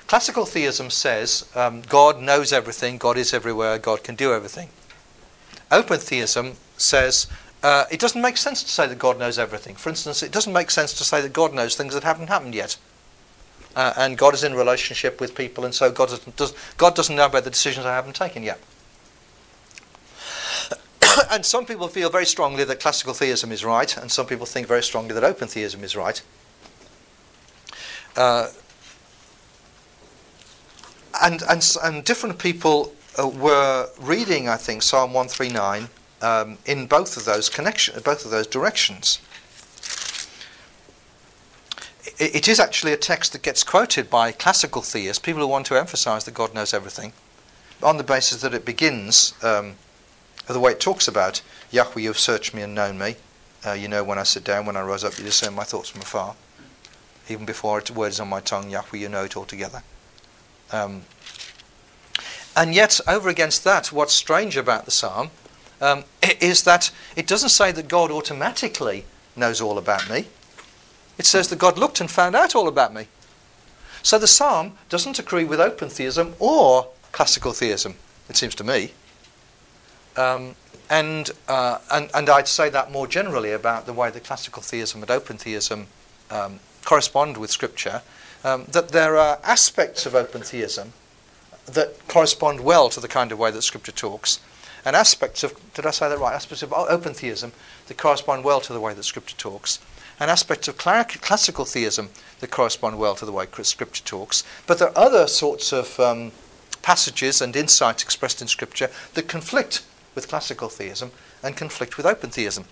Classical theism says um, God knows everything, God is everywhere, God can do everything. Open theism says uh, it doesn't make sense to say that God knows everything. For instance, it doesn't make sense to say that God knows things that haven't happened yet. Uh, and God is in relationship with people, and so God doesn't, does, God doesn't know about the decisions I haven't taken yet. And some people feel very strongly that classical theism is right, and some people think very strongly that open theism is right. Uh, and, and, and different people uh, were reading, I think, Psalm 139 um, in both of those connection, both of those directions. It, it is actually a text that gets quoted by classical theists, people who want to emphasize that God knows everything, on the basis that it begins. Um, the way it talks about Yahweh, you have searched me and known me. Uh, you know when I sit down, when I rise up, you discern my thoughts from afar. Even before it, word on my tongue, Yahweh, you know it altogether. Um, and yet, over against that, what's strange about the psalm um, is that it doesn't say that God automatically knows all about me. It says that God looked and found out all about me. So the psalm doesn't agree with open theism or classical theism, it seems to me. Um, and, uh, and, and I'd say that more generally about the way the classical theism and open theism um, correspond with Scripture, um, that there are aspects of open theism that correspond well to the kind of way that Scripture talks, and aspects of, did I say that right? Aspects of open theism that correspond well to the way that Scripture talks, and aspects of classical theism that correspond well to the way Scripture talks. But there are other sorts of um, passages and insights expressed in Scripture that conflict with classical theism and conflict with open theism.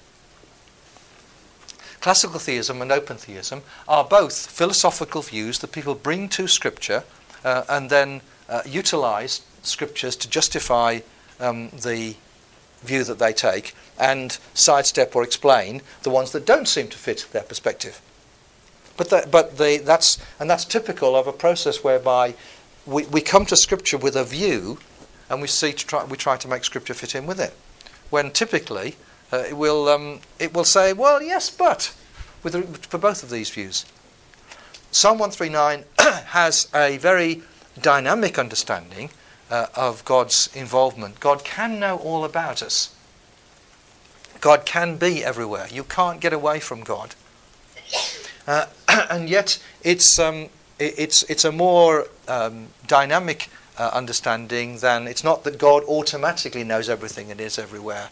Classical theism and open theism are both philosophical views that people bring to Scripture uh, and then uh, utilize Scriptures to justify um, the view that they take and sidestep or explain the ones that don't seem to fit their perspective. But, the, but the, that's, and that's typical of a process whereby we, we come to Scripture with a view and we see to try, we try to make scripture fit in with it. When typically uh, it will um, it will say, well, yes, but with for both of these views. Psalm 139 has a very dynamic understanding uh, of God's involvement. God can know all about us. God can be everywhere. You can't get away from God. Uh, and yet, it's, um, it's, it's a more um, dynamic uh, understanding than it's not that God automatically knows everything and is everywhere.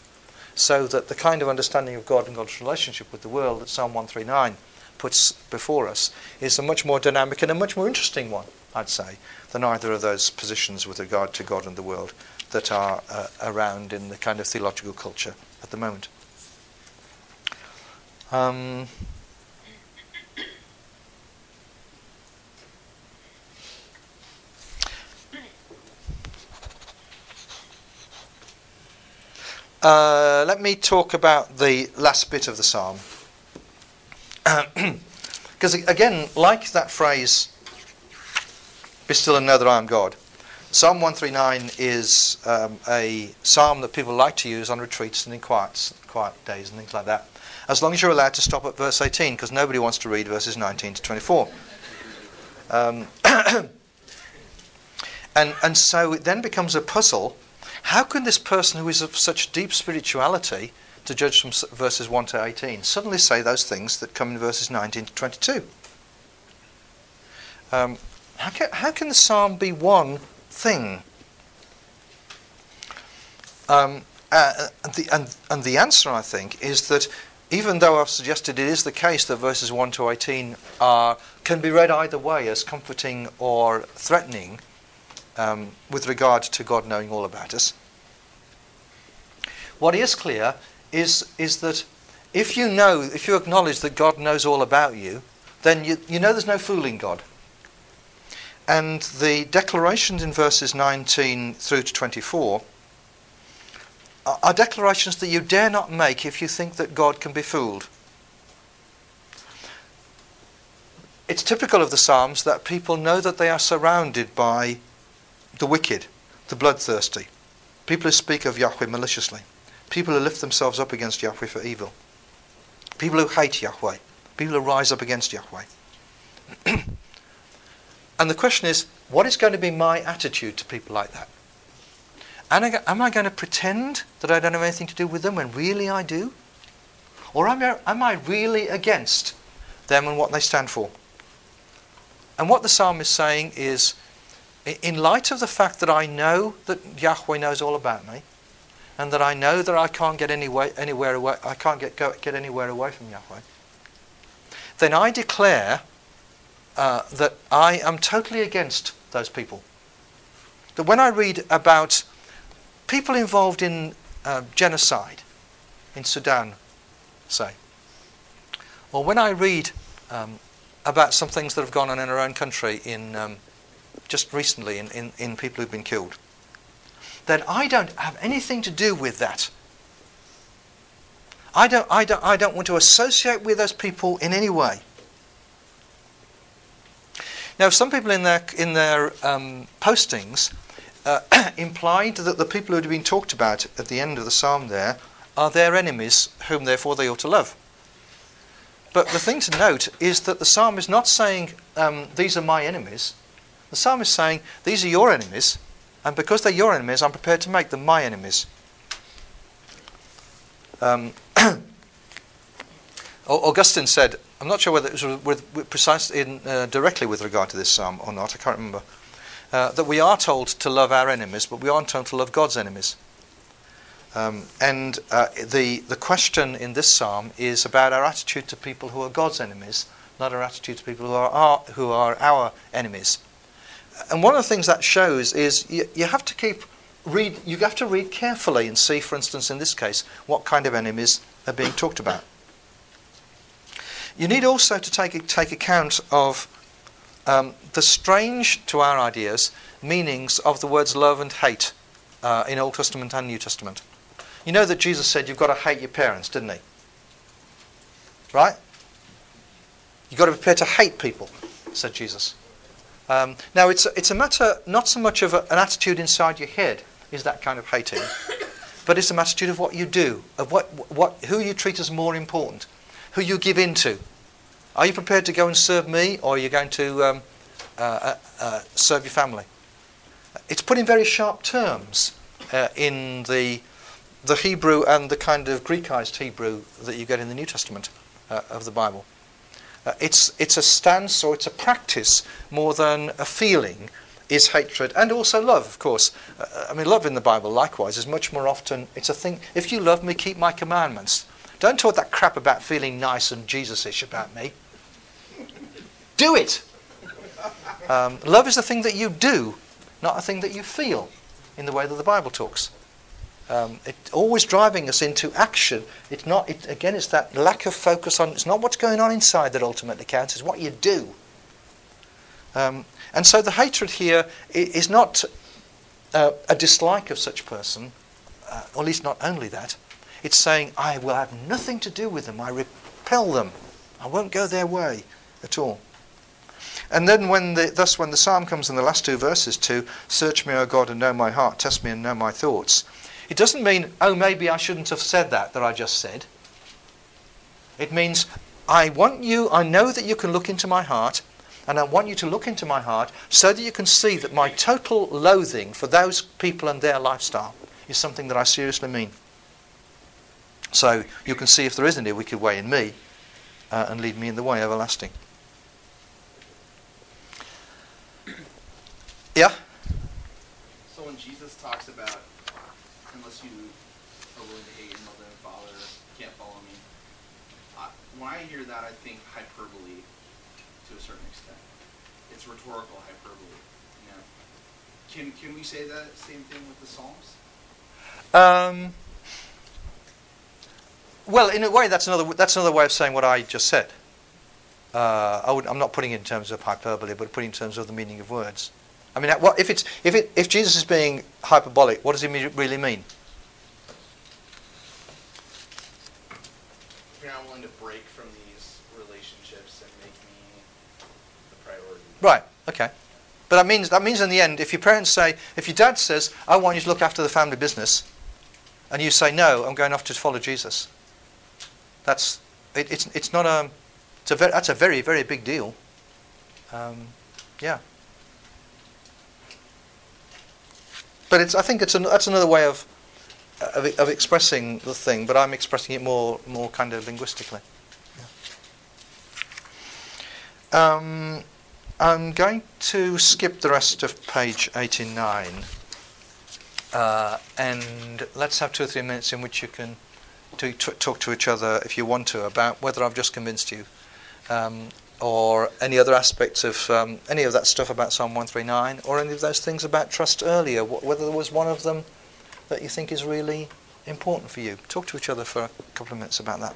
So that the kind of understanding of God and God's relationship with the world that Psalm 139 puts before us is a much more dynamic and a much more interesting one, I'd say, than either of those positions with regard to God and the world that are uh, around in the kind of theological culture at the moment. Um, uh, let me talk about the last bit of the psalm. Because again, like that phrase, be still and know that I am God, Psalm 139 is um, a psalm that people like to use on retreats and in quiet, quiet days and things like that as long as you're allowed to stop at verse 18, because nobody wants to read verses 19 to 24. Um, and, and so it then becomes a puzzle. How can this person who is of such deep spirituality, to judge from verses 1 to 18, suddenly say those things that come in verses 19 to 22? Um, how, can, how can the psalm be one thing? Um, uh, and, the, and, and the answer, I think, is that even though I've suggested it is the case that verses 1 to 18 are, can be read either way as comforting or threatening um, with regard to God knowing all about us, what is clear is, is that if you know, if you acknowledge that God knows all about you, then you, you know there's no fooling God. And the declarations in verses 19 through to 24 are declarations that you dare not make if you think that God can be fooled. It's typical of the Psalms that people know that they are surrounded by the wicked, the bloodthirsty, people who speak of Yahweh maliciously, people who lift themselves up against Yahweh for evil, people who hate Yahweh, people who rise up against Yahweh. and the question is, what is going to be my attitude to people like that? am I going to pretend that I don't have anything to do with them when really I do? Or am I, am I really against them and what they stand for? And what the psalm is saying is, in light of the fact that I know that Yahweh knows all about me, and that I know that I can't get anywhere, anywhere away, I can't get, go, get anywhere away from Yahweh, then I declare uh, that I am totally against those people. That when I read about people involved in uh, genocide in Sudan, say, or when I read um, about some things that have gone on in our own country in um, just recently in, in, in people who've been killed, then I don't have anything to do with that. I don't, I don't, I don't want to associate with those people in any way. Now, some people in their, in their um, postings uh, implied that the people who had been talked about at the end of the psalm there are their enemies, whom therefore they ought to love. But the thing to note is that the psalm is not saying, um, These are my enemies. The psalm is saying, These are your enemies, and because they're your enemies, I'm prepared to make them my enemies. Um, Augustine said, I'm not sure whether it was with, with precise in, uh, directly with regard to this psalm or not, I can't remember uh, that we are told to love our enemies, but we aren't told to love God's enemies. Um, and uh, the, the question in this psalm is about our attitude to people who are God's enemies, not our attitude to people who are our, who are our enemies. And one of the things that shows is you, you have to keep read you have to read carefully and see, for instance, in this case, what kind of enemies are being talked about. You need also to take take account of um, the strange to our ideas meanings of the words love and hate uh, in Old Testament and New Testament. You know that Jesus said you've got to hate your parents, didn't he? Right? You've got to prepare to hate people, said Jesus. Um, now, it's, it's a matter not so much of a, an attitude inside your head, is that kind of hating, but it's an attitude of what you do, of what, what, who you treat as more important, who you give in to, are you prepared to go and serve me, or are you going to um, uh, uh, uh, serve your family? it's put in very sharp terms uh, in the the Hebrew and the kind of Greekized Hebrew that you get in the New Testament uh, of the Bible. Uh, it's it's a stance or it's a practice more than a feeling. Is hatred and also love, of course. Uh, I mean, love in the Bible, likewise, is much more often. It's a thing. If you love me, keep my commandments. Don't talk that crap about feeling nice and Jesus-ish about me. Do it. Um, love is the thing that you do, not a thing that you feel, in the way that the Bible talks. Um, it's always driving us into action. It's not. It, again, it's that lack of focus on. It's not what's going on inside that ultimately counts. It's what you do. Um, and so the hatred here is not uh, a dislike of such person, uh, or at least not only that. It's saying, I will have nothing to do with them. I repel them. I won't go their way at all. And then when the, thus when the psalm comes in the last two verses to search me, O God, and know my heart, test me and know my thoughts, it doesn't mean, oh, maybe I shouldn't have said that that I just said. It means, I want you, I know that you can look into my heart, and I want you to look into my heart so that you can see that my total loathing for those people and their lifestyle is something that I seriously mean. So you can see if there is any wicked way in me uh, and lead me in the way everlasting. Yeah? So when Jesus talks about, unless you are willing to hate your mother and father, you can't follow me. I, when I hear that, I think hyperbole to a certain extent. It's rhetorical hyperbole. You know? Can, can we say that same thing with the Psalms? Um, well, in a way, that's another, that's another way of saying what I just said. Uh, I am not putting it in terms of hyperbole, but putting it in terms of the meaning of words. I mean, what, if, it's, if, it, if Jesus is being hyperbolic, what does he really mean? If you're not willing to break from these relationships and make me the priority. Right, okay. But that means, that means in the end, if your parents say, if your dad says, I want you to look after the family business, and you say, no, I'm going off to follow Jesus, that's, it, it's, it's not a, it's a very, that's a very, very big deal. Um, yeah. But it's, I think it's an, that's another way of, of, of, expressing the thing, but I'm expressing it more, more kind of linguistically. Yeah. Um, I'm going to skip the rest of page 89, uh, and let's have two or three minutes in which you can to t- talk to each other if you want to about whether I've just convinced you. Um, or any other aspects of um, any of that stuff about Psalm 139, or any of those things about trust earlier, wh- whether there was one of them that you think is really important for you. Talk to each other for a couple of minutes about that.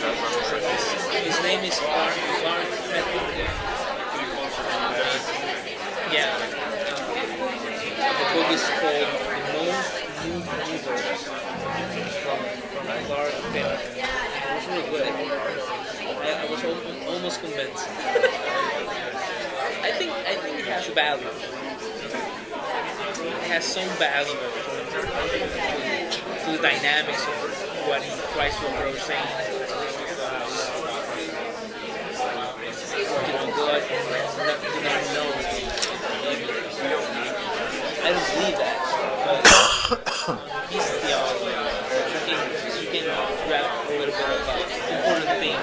His name is Bart, Bart uh, Yeah. The book is called The Moon New River from, from Bart It was really good. I, I was almost convinced. I think I think it has value. It has some value to, to the dynamics of what he tries to approach things. not know. I don't believe that. But theology, you uh, can, you can uh, grab a little bit of important things.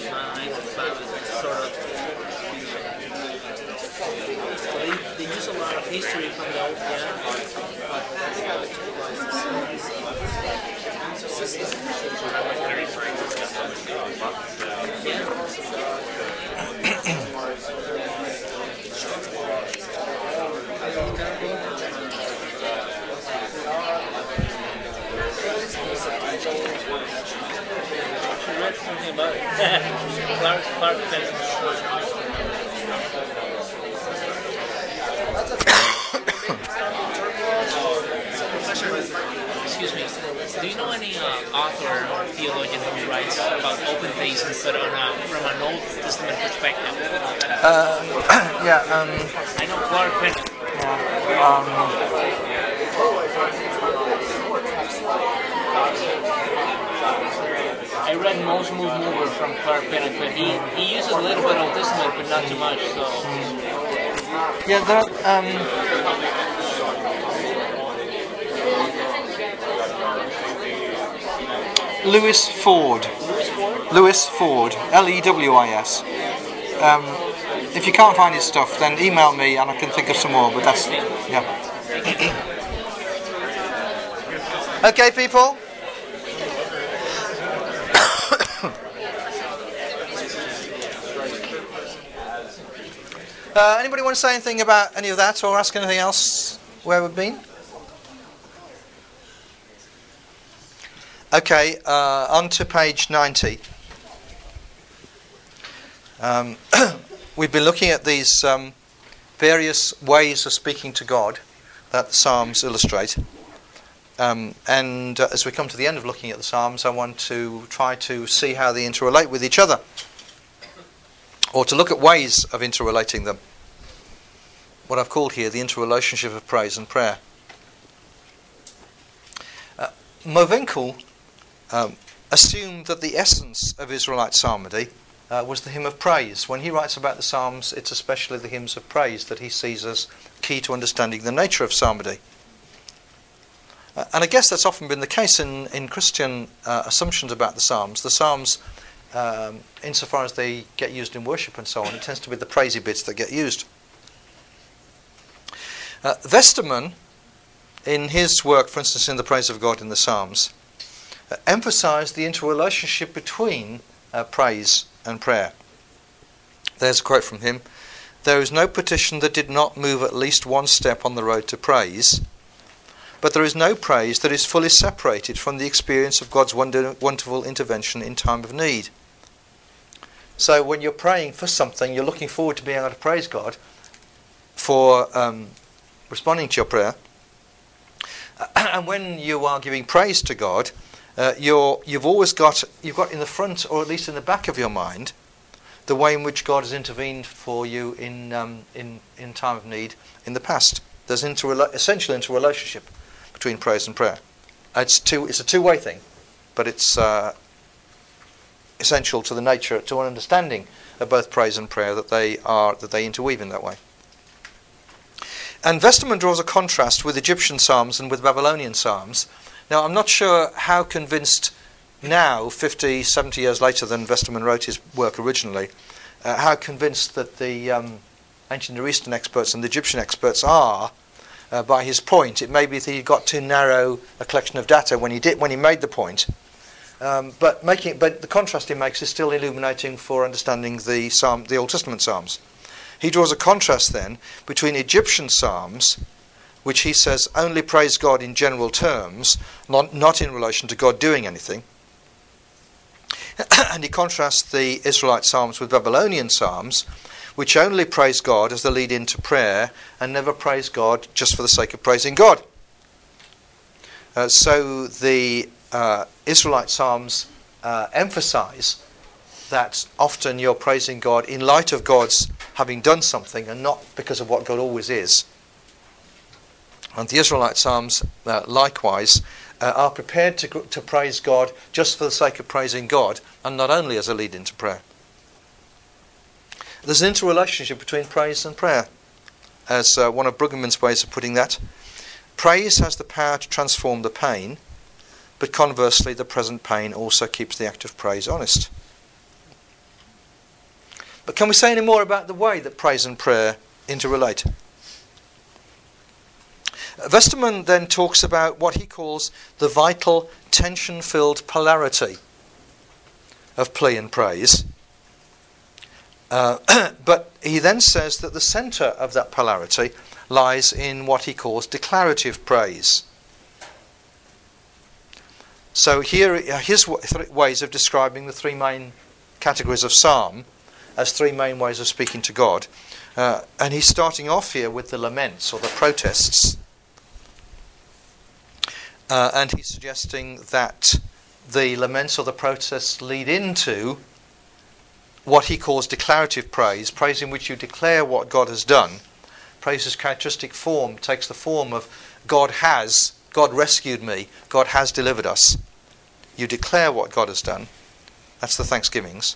they, they use a lot of history from the Old She read something about it. Clark, Clark Excuse me. Do you know any uh, author or theologian who writes about open theism, but on a, from an Old Testament perspective? yeah, um, I know Clark Pinnock. I read Most Moved Mover from Clark Pinnock, but he, he uses a little bit of Old Testament, but not too much. So yeah, there are, um, Lewis Ford. Lewis Ford. L E W I S. Um, if you can't find his stuff, then email me and I can think of some more. But that's yeah. okay, people. Uh, anybody want to say anything about any of that or ask anything else where we've been? Okay, uh, on to page 90. Um, we've been looking at these um, various ways of speaking to God that the Psalms illustrate. Um, and uh, as we come to the end of looking at the Psalms, I want to try to see how they interrelate with each other, or to look at ways of interrelating them. What I've called here the interrelationship of praise and prayer. Uh, um, assumed that the essence of Israelite psalmody uh, was the hymn of praise. When he writes about the Psalms, it's especially the hymns of praise that he sees as key to understanding the nature of psalmody. Uh, and I guess that's often been the case in, in Christian uh, assumptions about the Psalms. The Psalms, um, insofar as they get used in worship and so on, it tends to be the praisey bits that get used. Uh, Westermann, in his work, for instance, in The Praise of God in the Psalms, emphasized the interrelationship between uh, praise and prayer. There's a quote from him There is no petition that did not move at least one step on the road to praise, but there is no praise that is fully separated from the experience of God's wonder, wonderful intervention in time of need. So when you're praying for something, you're looking forward to being able to praise God for um, responding to your prayer. and when you are giving praise to God, uh, you're, you've always got you've got in the front or at least in the back of your mind the way in which God has intervened for you in um, in in time of need in the past. There's interrela- essential interrelationship between praise and prayer. It's two it's a two way thing, but it's uh, essential to the nature to an understanding of both praise and prayer that they are that they interweave in that way. And Westermann draws a contrast with Egyptian psalms and with Babylonian psalms. Now, I'm not sure how convinced now, 50, 70 years later than Westermann wrote his work originally, uh, how convinced that the um, ancient Near Eastern experts and the Egyptian experts are uh, by his point. It may be that he got too narrow a collection of data when he did when he made the point. Um, but making but the contrast he makes is still illuminating for understanding the psalm, the Old Testament psalms. He draws a contrast then between Egyptian psalms, which he says only praise God in general terms, not, not in relation to God doing anything. and he contrasts the Israelite psalms with Babylonian psalms, which only praise God as the lead into prayer and never praise God just for the sake of praising God. Uh, so the uh, Israelite psalms uh, emphasize that often you're praising God in light of God's having done something and not because of what God always is. And the Israelite Psalms, uh, likewise, uh, are prepared to, to praise God just for the sake of praising God and not only as a lead into prayer. There's an interrelationship between praise and prayer, as uh, one of Brueggemann's ways of putting that. Praise has the power to transform the pain, but conversely, the present pain also keeps the act of praise honest. But can we say any more about the way that praise and prayer interrelate? Westermann then talks about what he calls the vital tension filled polarity of plea and praise. Uh, but he then says that the centre of that polarity lies in what he calls declarative praise. So here are his ways of describing the three main categories of psalm as three main ways of speaking to God. Uh, and he's starting off here with the laments or the protests. Uh, and he's suggesting that the laments or the protests lead into what he calls declarative praise, praise in which you declare what God has done. Praise's characteristic form takes the form of God has, God rescued me, God has delivered us. You declare what God has done. That's the thanksgivings.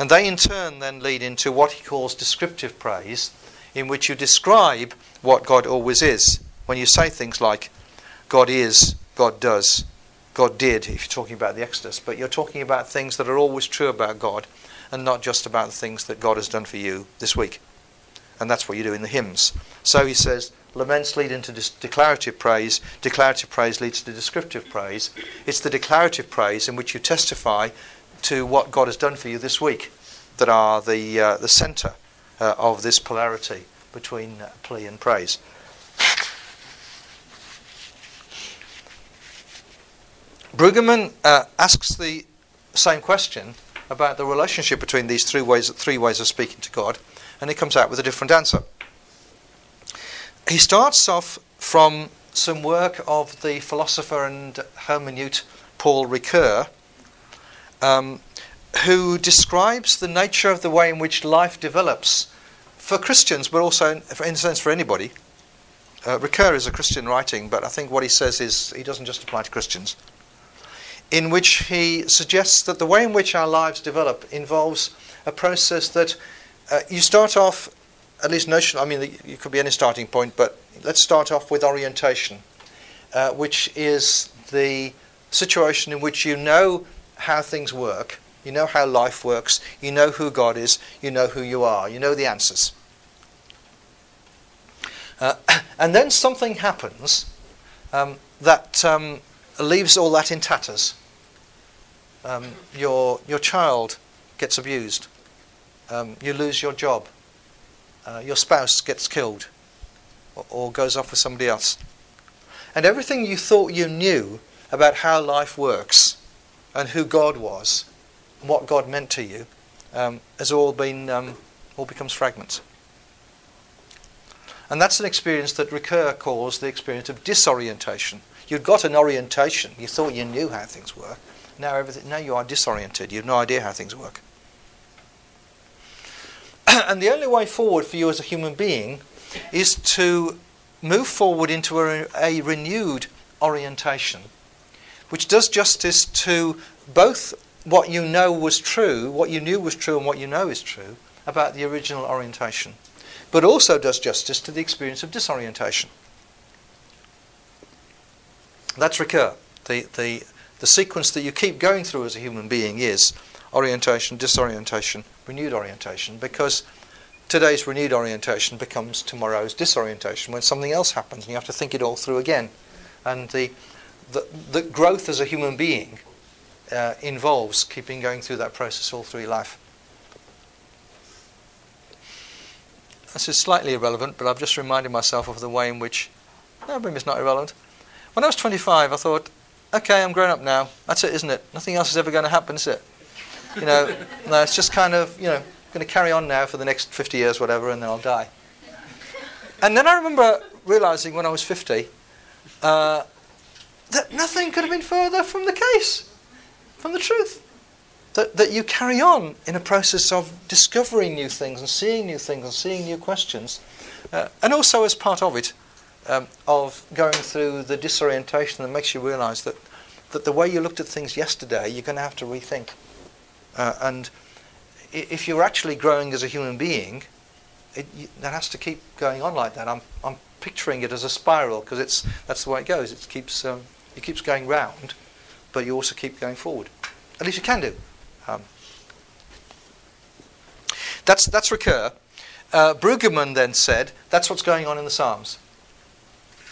And they in turn then lead into what he calls descriptive praise, in which you describe what God always is. When you say things like, God is, God does, God did, if you're talking about the Exodus, but you're talking about things that are always true about God and not just about the things that God has done for you this week. And that's what you do in the hymns. So he says, laments lead into declarative praise, declarative praise leads to descriptive praise. It's the declarative praise in which you testify to what God has done for you this week that are the, uh, the centre uh, of this polarity between uh, plea and praise. Brueggemann uh, asks the same question about the relationship between these three ways, three ways of speaking to God, and he comes out with a different answer. He starts off from some work of the philosopher and hermeneut Paul Ricoeur, um, who describes the nature of the way in which life develops for Christians, but also, in, in a sense, for anybody. Uh, Ricoeur is a Christian writing, but I think what he says is he doesn't just apply to Christians in which he suggests that the way in which our lives develop involves a process that uh, you start off, at least notional, I mean, it could be any starting point, but let's start off with orientation, uh, which is the situation in which you know how things work, you know how life works, you know who God is, you know who you are, you know the answers. Uh, and then something happens um, that um, leaves all that in tatters. Um, your, your child gets abused. Um, you lose your job. Uh, your spouse gets killed or, or goes off with somebody else. And everything you thought you knew about how life works and who God was and what God meant to you um, has all been um, all becomes fragments. And that's an experience that Ricoeur calls the experience of disorientation. You'd got an orientation. You thought you knew how things work. Now everything. Now you are disoriented. You have no idea how things work. and the only way forward for you as a human being is to move forward into a, a renewed orientation, which does justice to both what you know was true, what you knew was true, and what you know is true about the original orientation, but also does justice to the experience of disorientation. That's Ricoeur. The, the, the sequence that you keep going through as a human being is orientation, disorientation, renewed orientation, because today's renewed orientation becomes tomorrow's disorientation when something else happens and you have to think it all through again. And the, the, the growth as a human being uh, involves keeping going through that process all through your life. This is slightly irrelevant, but I've just reminded myself of the way in which. No, maybe it's not irrelevant. When I was 25, I thought, okay, I'm grown up now. That's it, isn't it? Nothing else is ever going to happen, is it? You know, no, it's just kind of, you know, going to carry on now for the next 50 years, whatever, and then I'll die. And then I remember realizing when I was 50 uh, that nothing could have been further from the case, from the truth. That, that you carry on in a process of discovering new things and seeing new things and seeing new questions. Uh, and also, as part of it, um, of going through the disorientation that makes you realize that, that the way you looked at things yesterday, you're going to have to rethink. Uh, and if you're actually growing as a human being, it, you, that has to keep going on like that. I'm, I'm picturing it as a spiral because it's that's the way it goes. It keeps um, it keeps going round, but you also keep going forward. At least you can do. Um, that's that's Ricoeur. Uh, Brueggemann then said that's what's going on in the Psalms.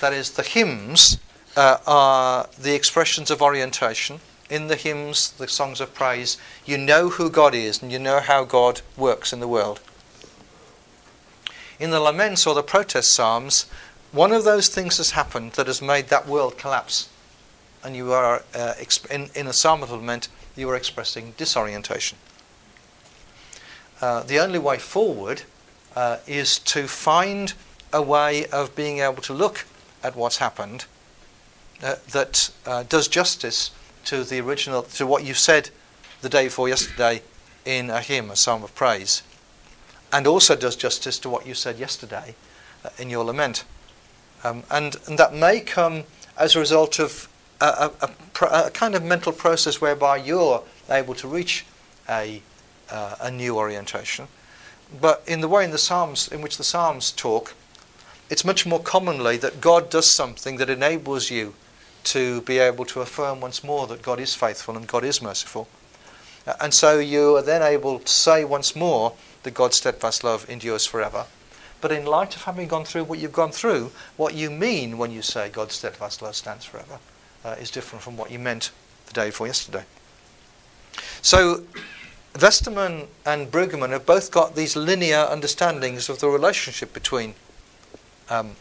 That is, the hymns uh, are the expressions of orientation. In the hymns, the songs of praise, you know who God is and you know how God works in the world. In the laments or the protest psalms, one of those things has happened that has made that world collapse. And you are, uh, exp- in, in a psalm of lament, you are expressing disorientation. Uh, the only way forward uh, is to find a way of being able to look at what's happened uh, that uh, does justice to the original, to what you said the day before yesterday in a hymn, a psalm of praise, and also does justice to what you said yesterday uh, in your lament. Um, and, and, that may come as a result of a, a, a, a, kind of mental process whereby you're able to reach a, uh, a new orientation. But in the way in the Psalms, in which the Psalms talk, it's much more commonly that God does something that enables you to be able to affirm once more that God is faithful and God is merciful. Uh, and so you are then able to say once more that God's steadfast love endures forever. But in light of having gone through what you've gone through, what you mean when you say God's steadfast love stands forever uh, is different from what you meant the day before yesterday. So Westermann and Brueggemann have both got these linear understandings of the relationship between um,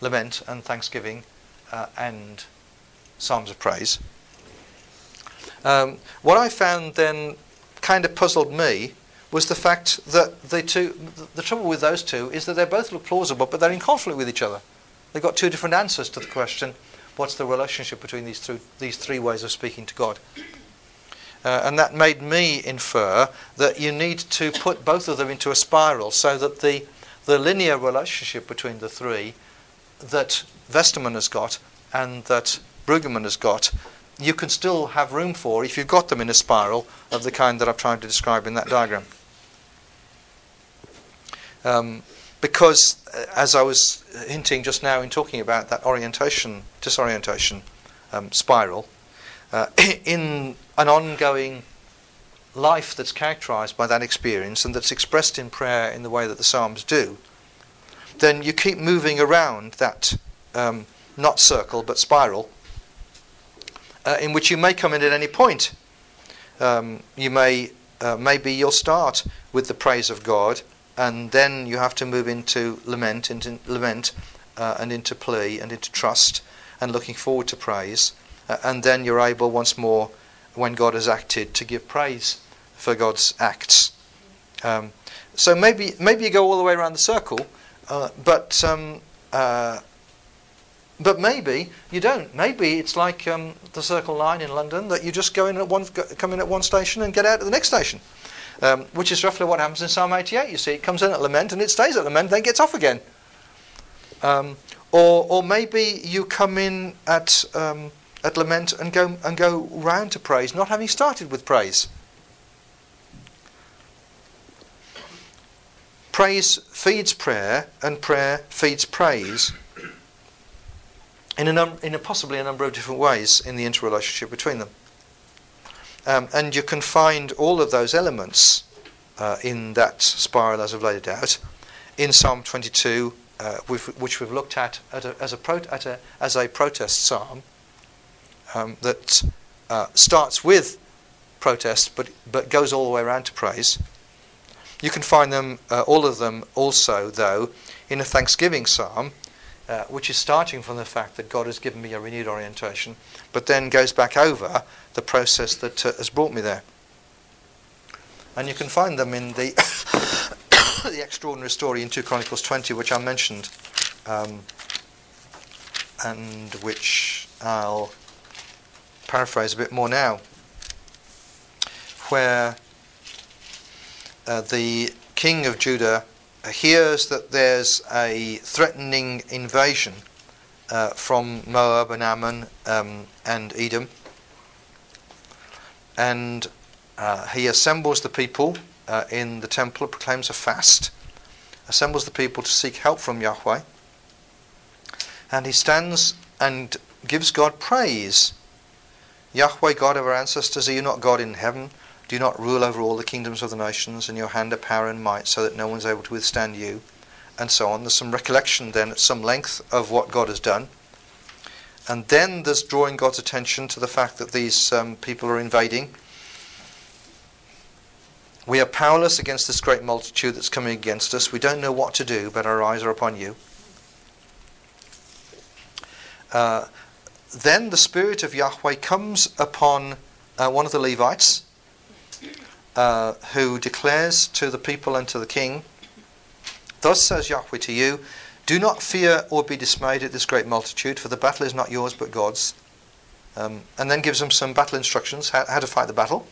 lament and thanksgiving uh, and psalms of praise. Um, what I found then kind of puzzled me was the fact that the two, the trouble with those two is that they both look plausible, but they're in conflict with each other. They've got two different answers to the question what's the relationship between these, th- these three ways of speaking to God? Uh, and that made me infer that you need to put both of them into a spiral so that the, the linear relationship between the three that Westermann has got and that Brueggemann has got, you can still have room for if you've got them in a spiral of the kind that I've tried to describe in that diagram. Um, because, uh, as I was hinting just now in talking about that orientation, disorientation um, spiral, uh, in an ongoing life that's characterized by that experience and that's expressed in prayer in the way that the Psalms do, then you keep moving around that um, not circle but spiral uh, in which you may come in at any point. Um, you may uh, maybe you'll start with the praise of God, and then you have to move into lament, into lament, uh, and into plea, and into trust, and looking forward to praise, uh, and then you're able once more, when God has acted, to give praise for God's acts. Um, so maybe maybe you go all the way around the circle, uh, but um, uh, but maybe you don't. Maybe it's like um, the Circle Line in London that you just go in at one, come in at one station and get out at the next station, um, which is roughly what happens in Psalm 88. You see, it comes in at lament and it stays at lament, then gets off again. Um, or, or maybe you come in at um, at lament and go and go round to praise, not having started with praise. Praise feeds prayer, and prayer feeds praise in a, num- in a possibly a number of different ways in the interrelationship between them. Um, and you can find all of those elements uh, in that spiral as I've laid it out in Psalm 22, uh, which we've looked at, at a, as, a pro- at a, as a protest psalm um, that uh, starts with protest but, but goes all the way around to praise. You can find them, uh, all of them also, though, in a thanksgiving psalm uh, which is starting from the fact that God has given me a renewed orientation, but then goes back over the process that uh, has brought me there. And you can find them in the the extraordinary story in 2 Chronicles 20, which I mentioned, um, and which I'll paraphrase a bit more now, where uh, the king of Judah hears that there's a threatening invasion uh, from Moab and Ammon um, and Edom. And uh, he assembles the people uh, in the temple, proclaims a fast, assembles the people to seek help from Yahweh, and he stands and gives God praise. Yahweh, God of our ancestors, are you not God in heaven? Do not rule over all the kingdoms of the nations, and your hand are power and might, so that no one's able to withstand you? And so on. There's some recollection then at some length of what God has done. And then there's drawing God's attention to the fact that these um, people are invading. We are powerless against this great multitude that's coming against us. We don't know what to do, but our eyes are upon you. Uh, then the Spirit of Yahweh comes upon uh, one of the Levites uh, who declares to the people and to the king, Thus says Yahweh to you, Do not fear or be dismayed at this great multitude, for the battle is not yours but God's. Um, and then gives them some battle instructions, how, how to fight the battle.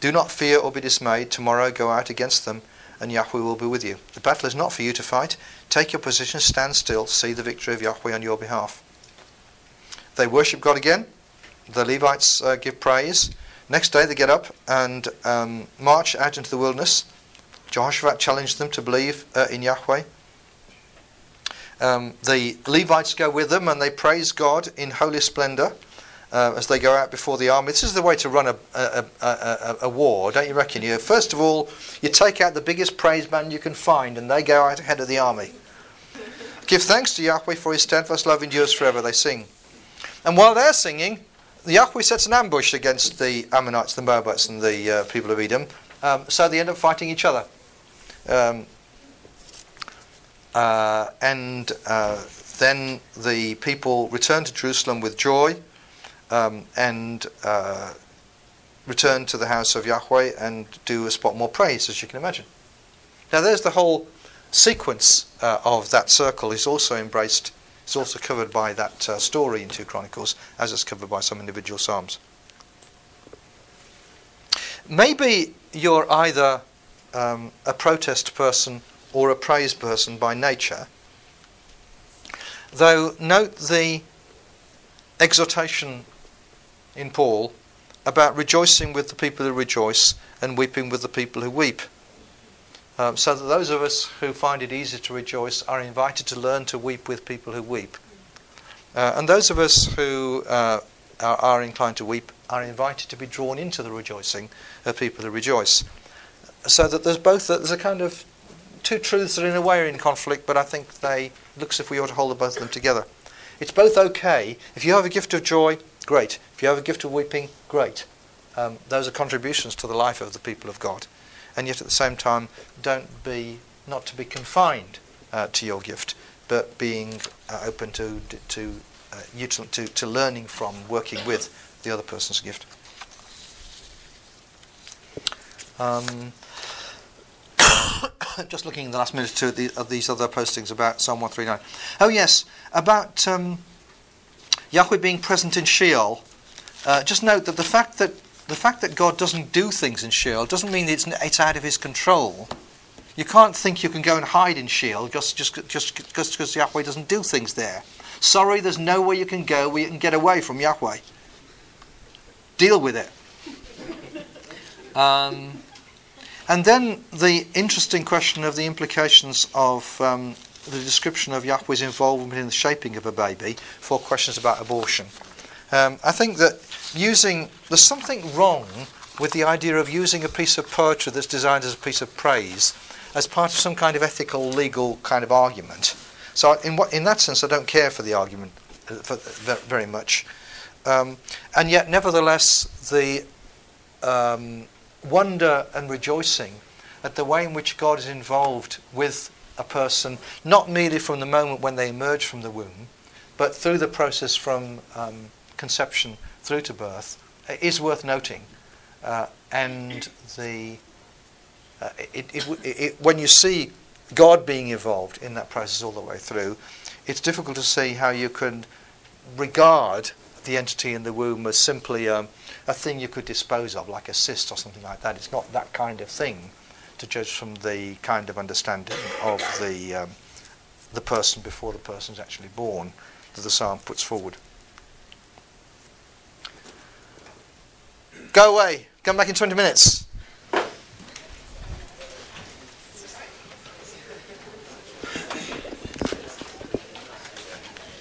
Do not fear or be dismayed. Tomorrow go out against them, and Yahweh will be with you. The battle is not for you to fight. Take your position, stand still, see the victory of Yahweh on your behalf. They worship God again. The Levites uh, give praise. Next day they get up and um, march out into the wilderness. Jehoshaphat challenged them to believe uh, in Yahweh. Um, the Levites go with them and they praise God in holy splendor uh, as they go out before the army. This is the way to run a, a, a, a, war, don't you reckon? You first of all, you take out the biggest praise band you can find, and they go out ahead of the army. Give thanks to Yahweh for His steadfast love endures forever. They sing, and while they're singing, Yahweh sets an ambush against the Ammonites, the Moabites, and the uh, people of Edom. Um, so they end up fighting each other. Um, uh, and uh, then the people return to Jerusalem with joy um, and uh, return to the house of Yahweh and do a spot more praise, as you can imagine. Now, there's the whole sequence uh, of that circle is also embraced, it's also covered by that uh, story in 2 Chronicles, as it's covered by some individual Psalms. Maybe you're either um, a protest person or a praise person by nature, though note the exhortation in Paul about rejoicing with the people who rejoice and weeping with the people who weep. Um, so that those of us who find it easy to rejoice are invited to learn to weep with people who weep. Uh, and those of us who uh, are, are, inclined to weep are invited to be drawn into the rejoicing of people who rejoice. So that there's both, there's a kind of two truths that in a way are in conflict, but I think they looks if we ought to hold both of them together. It's both okay. If you have a gift of joy, great. If you have a gift of weeping, great. Um, those are contributions to the life of the people of God. And yet at the same time, don't be, not to be confined uh, to your gift, but being uh, open to, to, uh, util- to, to learning from, working with the other person's gift. Um, just looking in the last minute or two of, the, of, these other postings about Psalm 139. Oh, yes, about um, Yahweh being present in Sheol, uh, just note that the fact that the fact that God doesn't do things in Sheol doesn't mean it's it's out of His control. You can't think you can go and hide in Sheol just just just because Yahweh doesn't do things there. Sorry, there's nowhere you can go where you can get away from Yahweh. Deal with it. Um, and then the interesting question of the implications of um, the description of Yahweh's involvement in the shaping of a baby for questions about abortion. Um, I think that using there's something wrong with the idea of using a piece of poetry that's designed as a piece of praise as part of some kind of ethical, legal kind of argument. So, in what, in that sense, I don't care for the argument uh, for, very much. Um, and yet, nevertheless, the um, wonder and rejoicing at the way in which God is involved with a person, not merely from the moment when they emerge from the womb, but through the process from um, conception through to birth, is worth noting. Uh, and the uh, it, it, it, when you see God being involved in that process all the way through, it's difficult to see how you can regard the entity in the womb as simply um, a thing you could dispose of, like a cyst or something like that. It's not that kind of thing to judge from the kind of understanding of the um, the person before the person is actually born that the psalm puts forward. Go away. Come back in 20 minutes.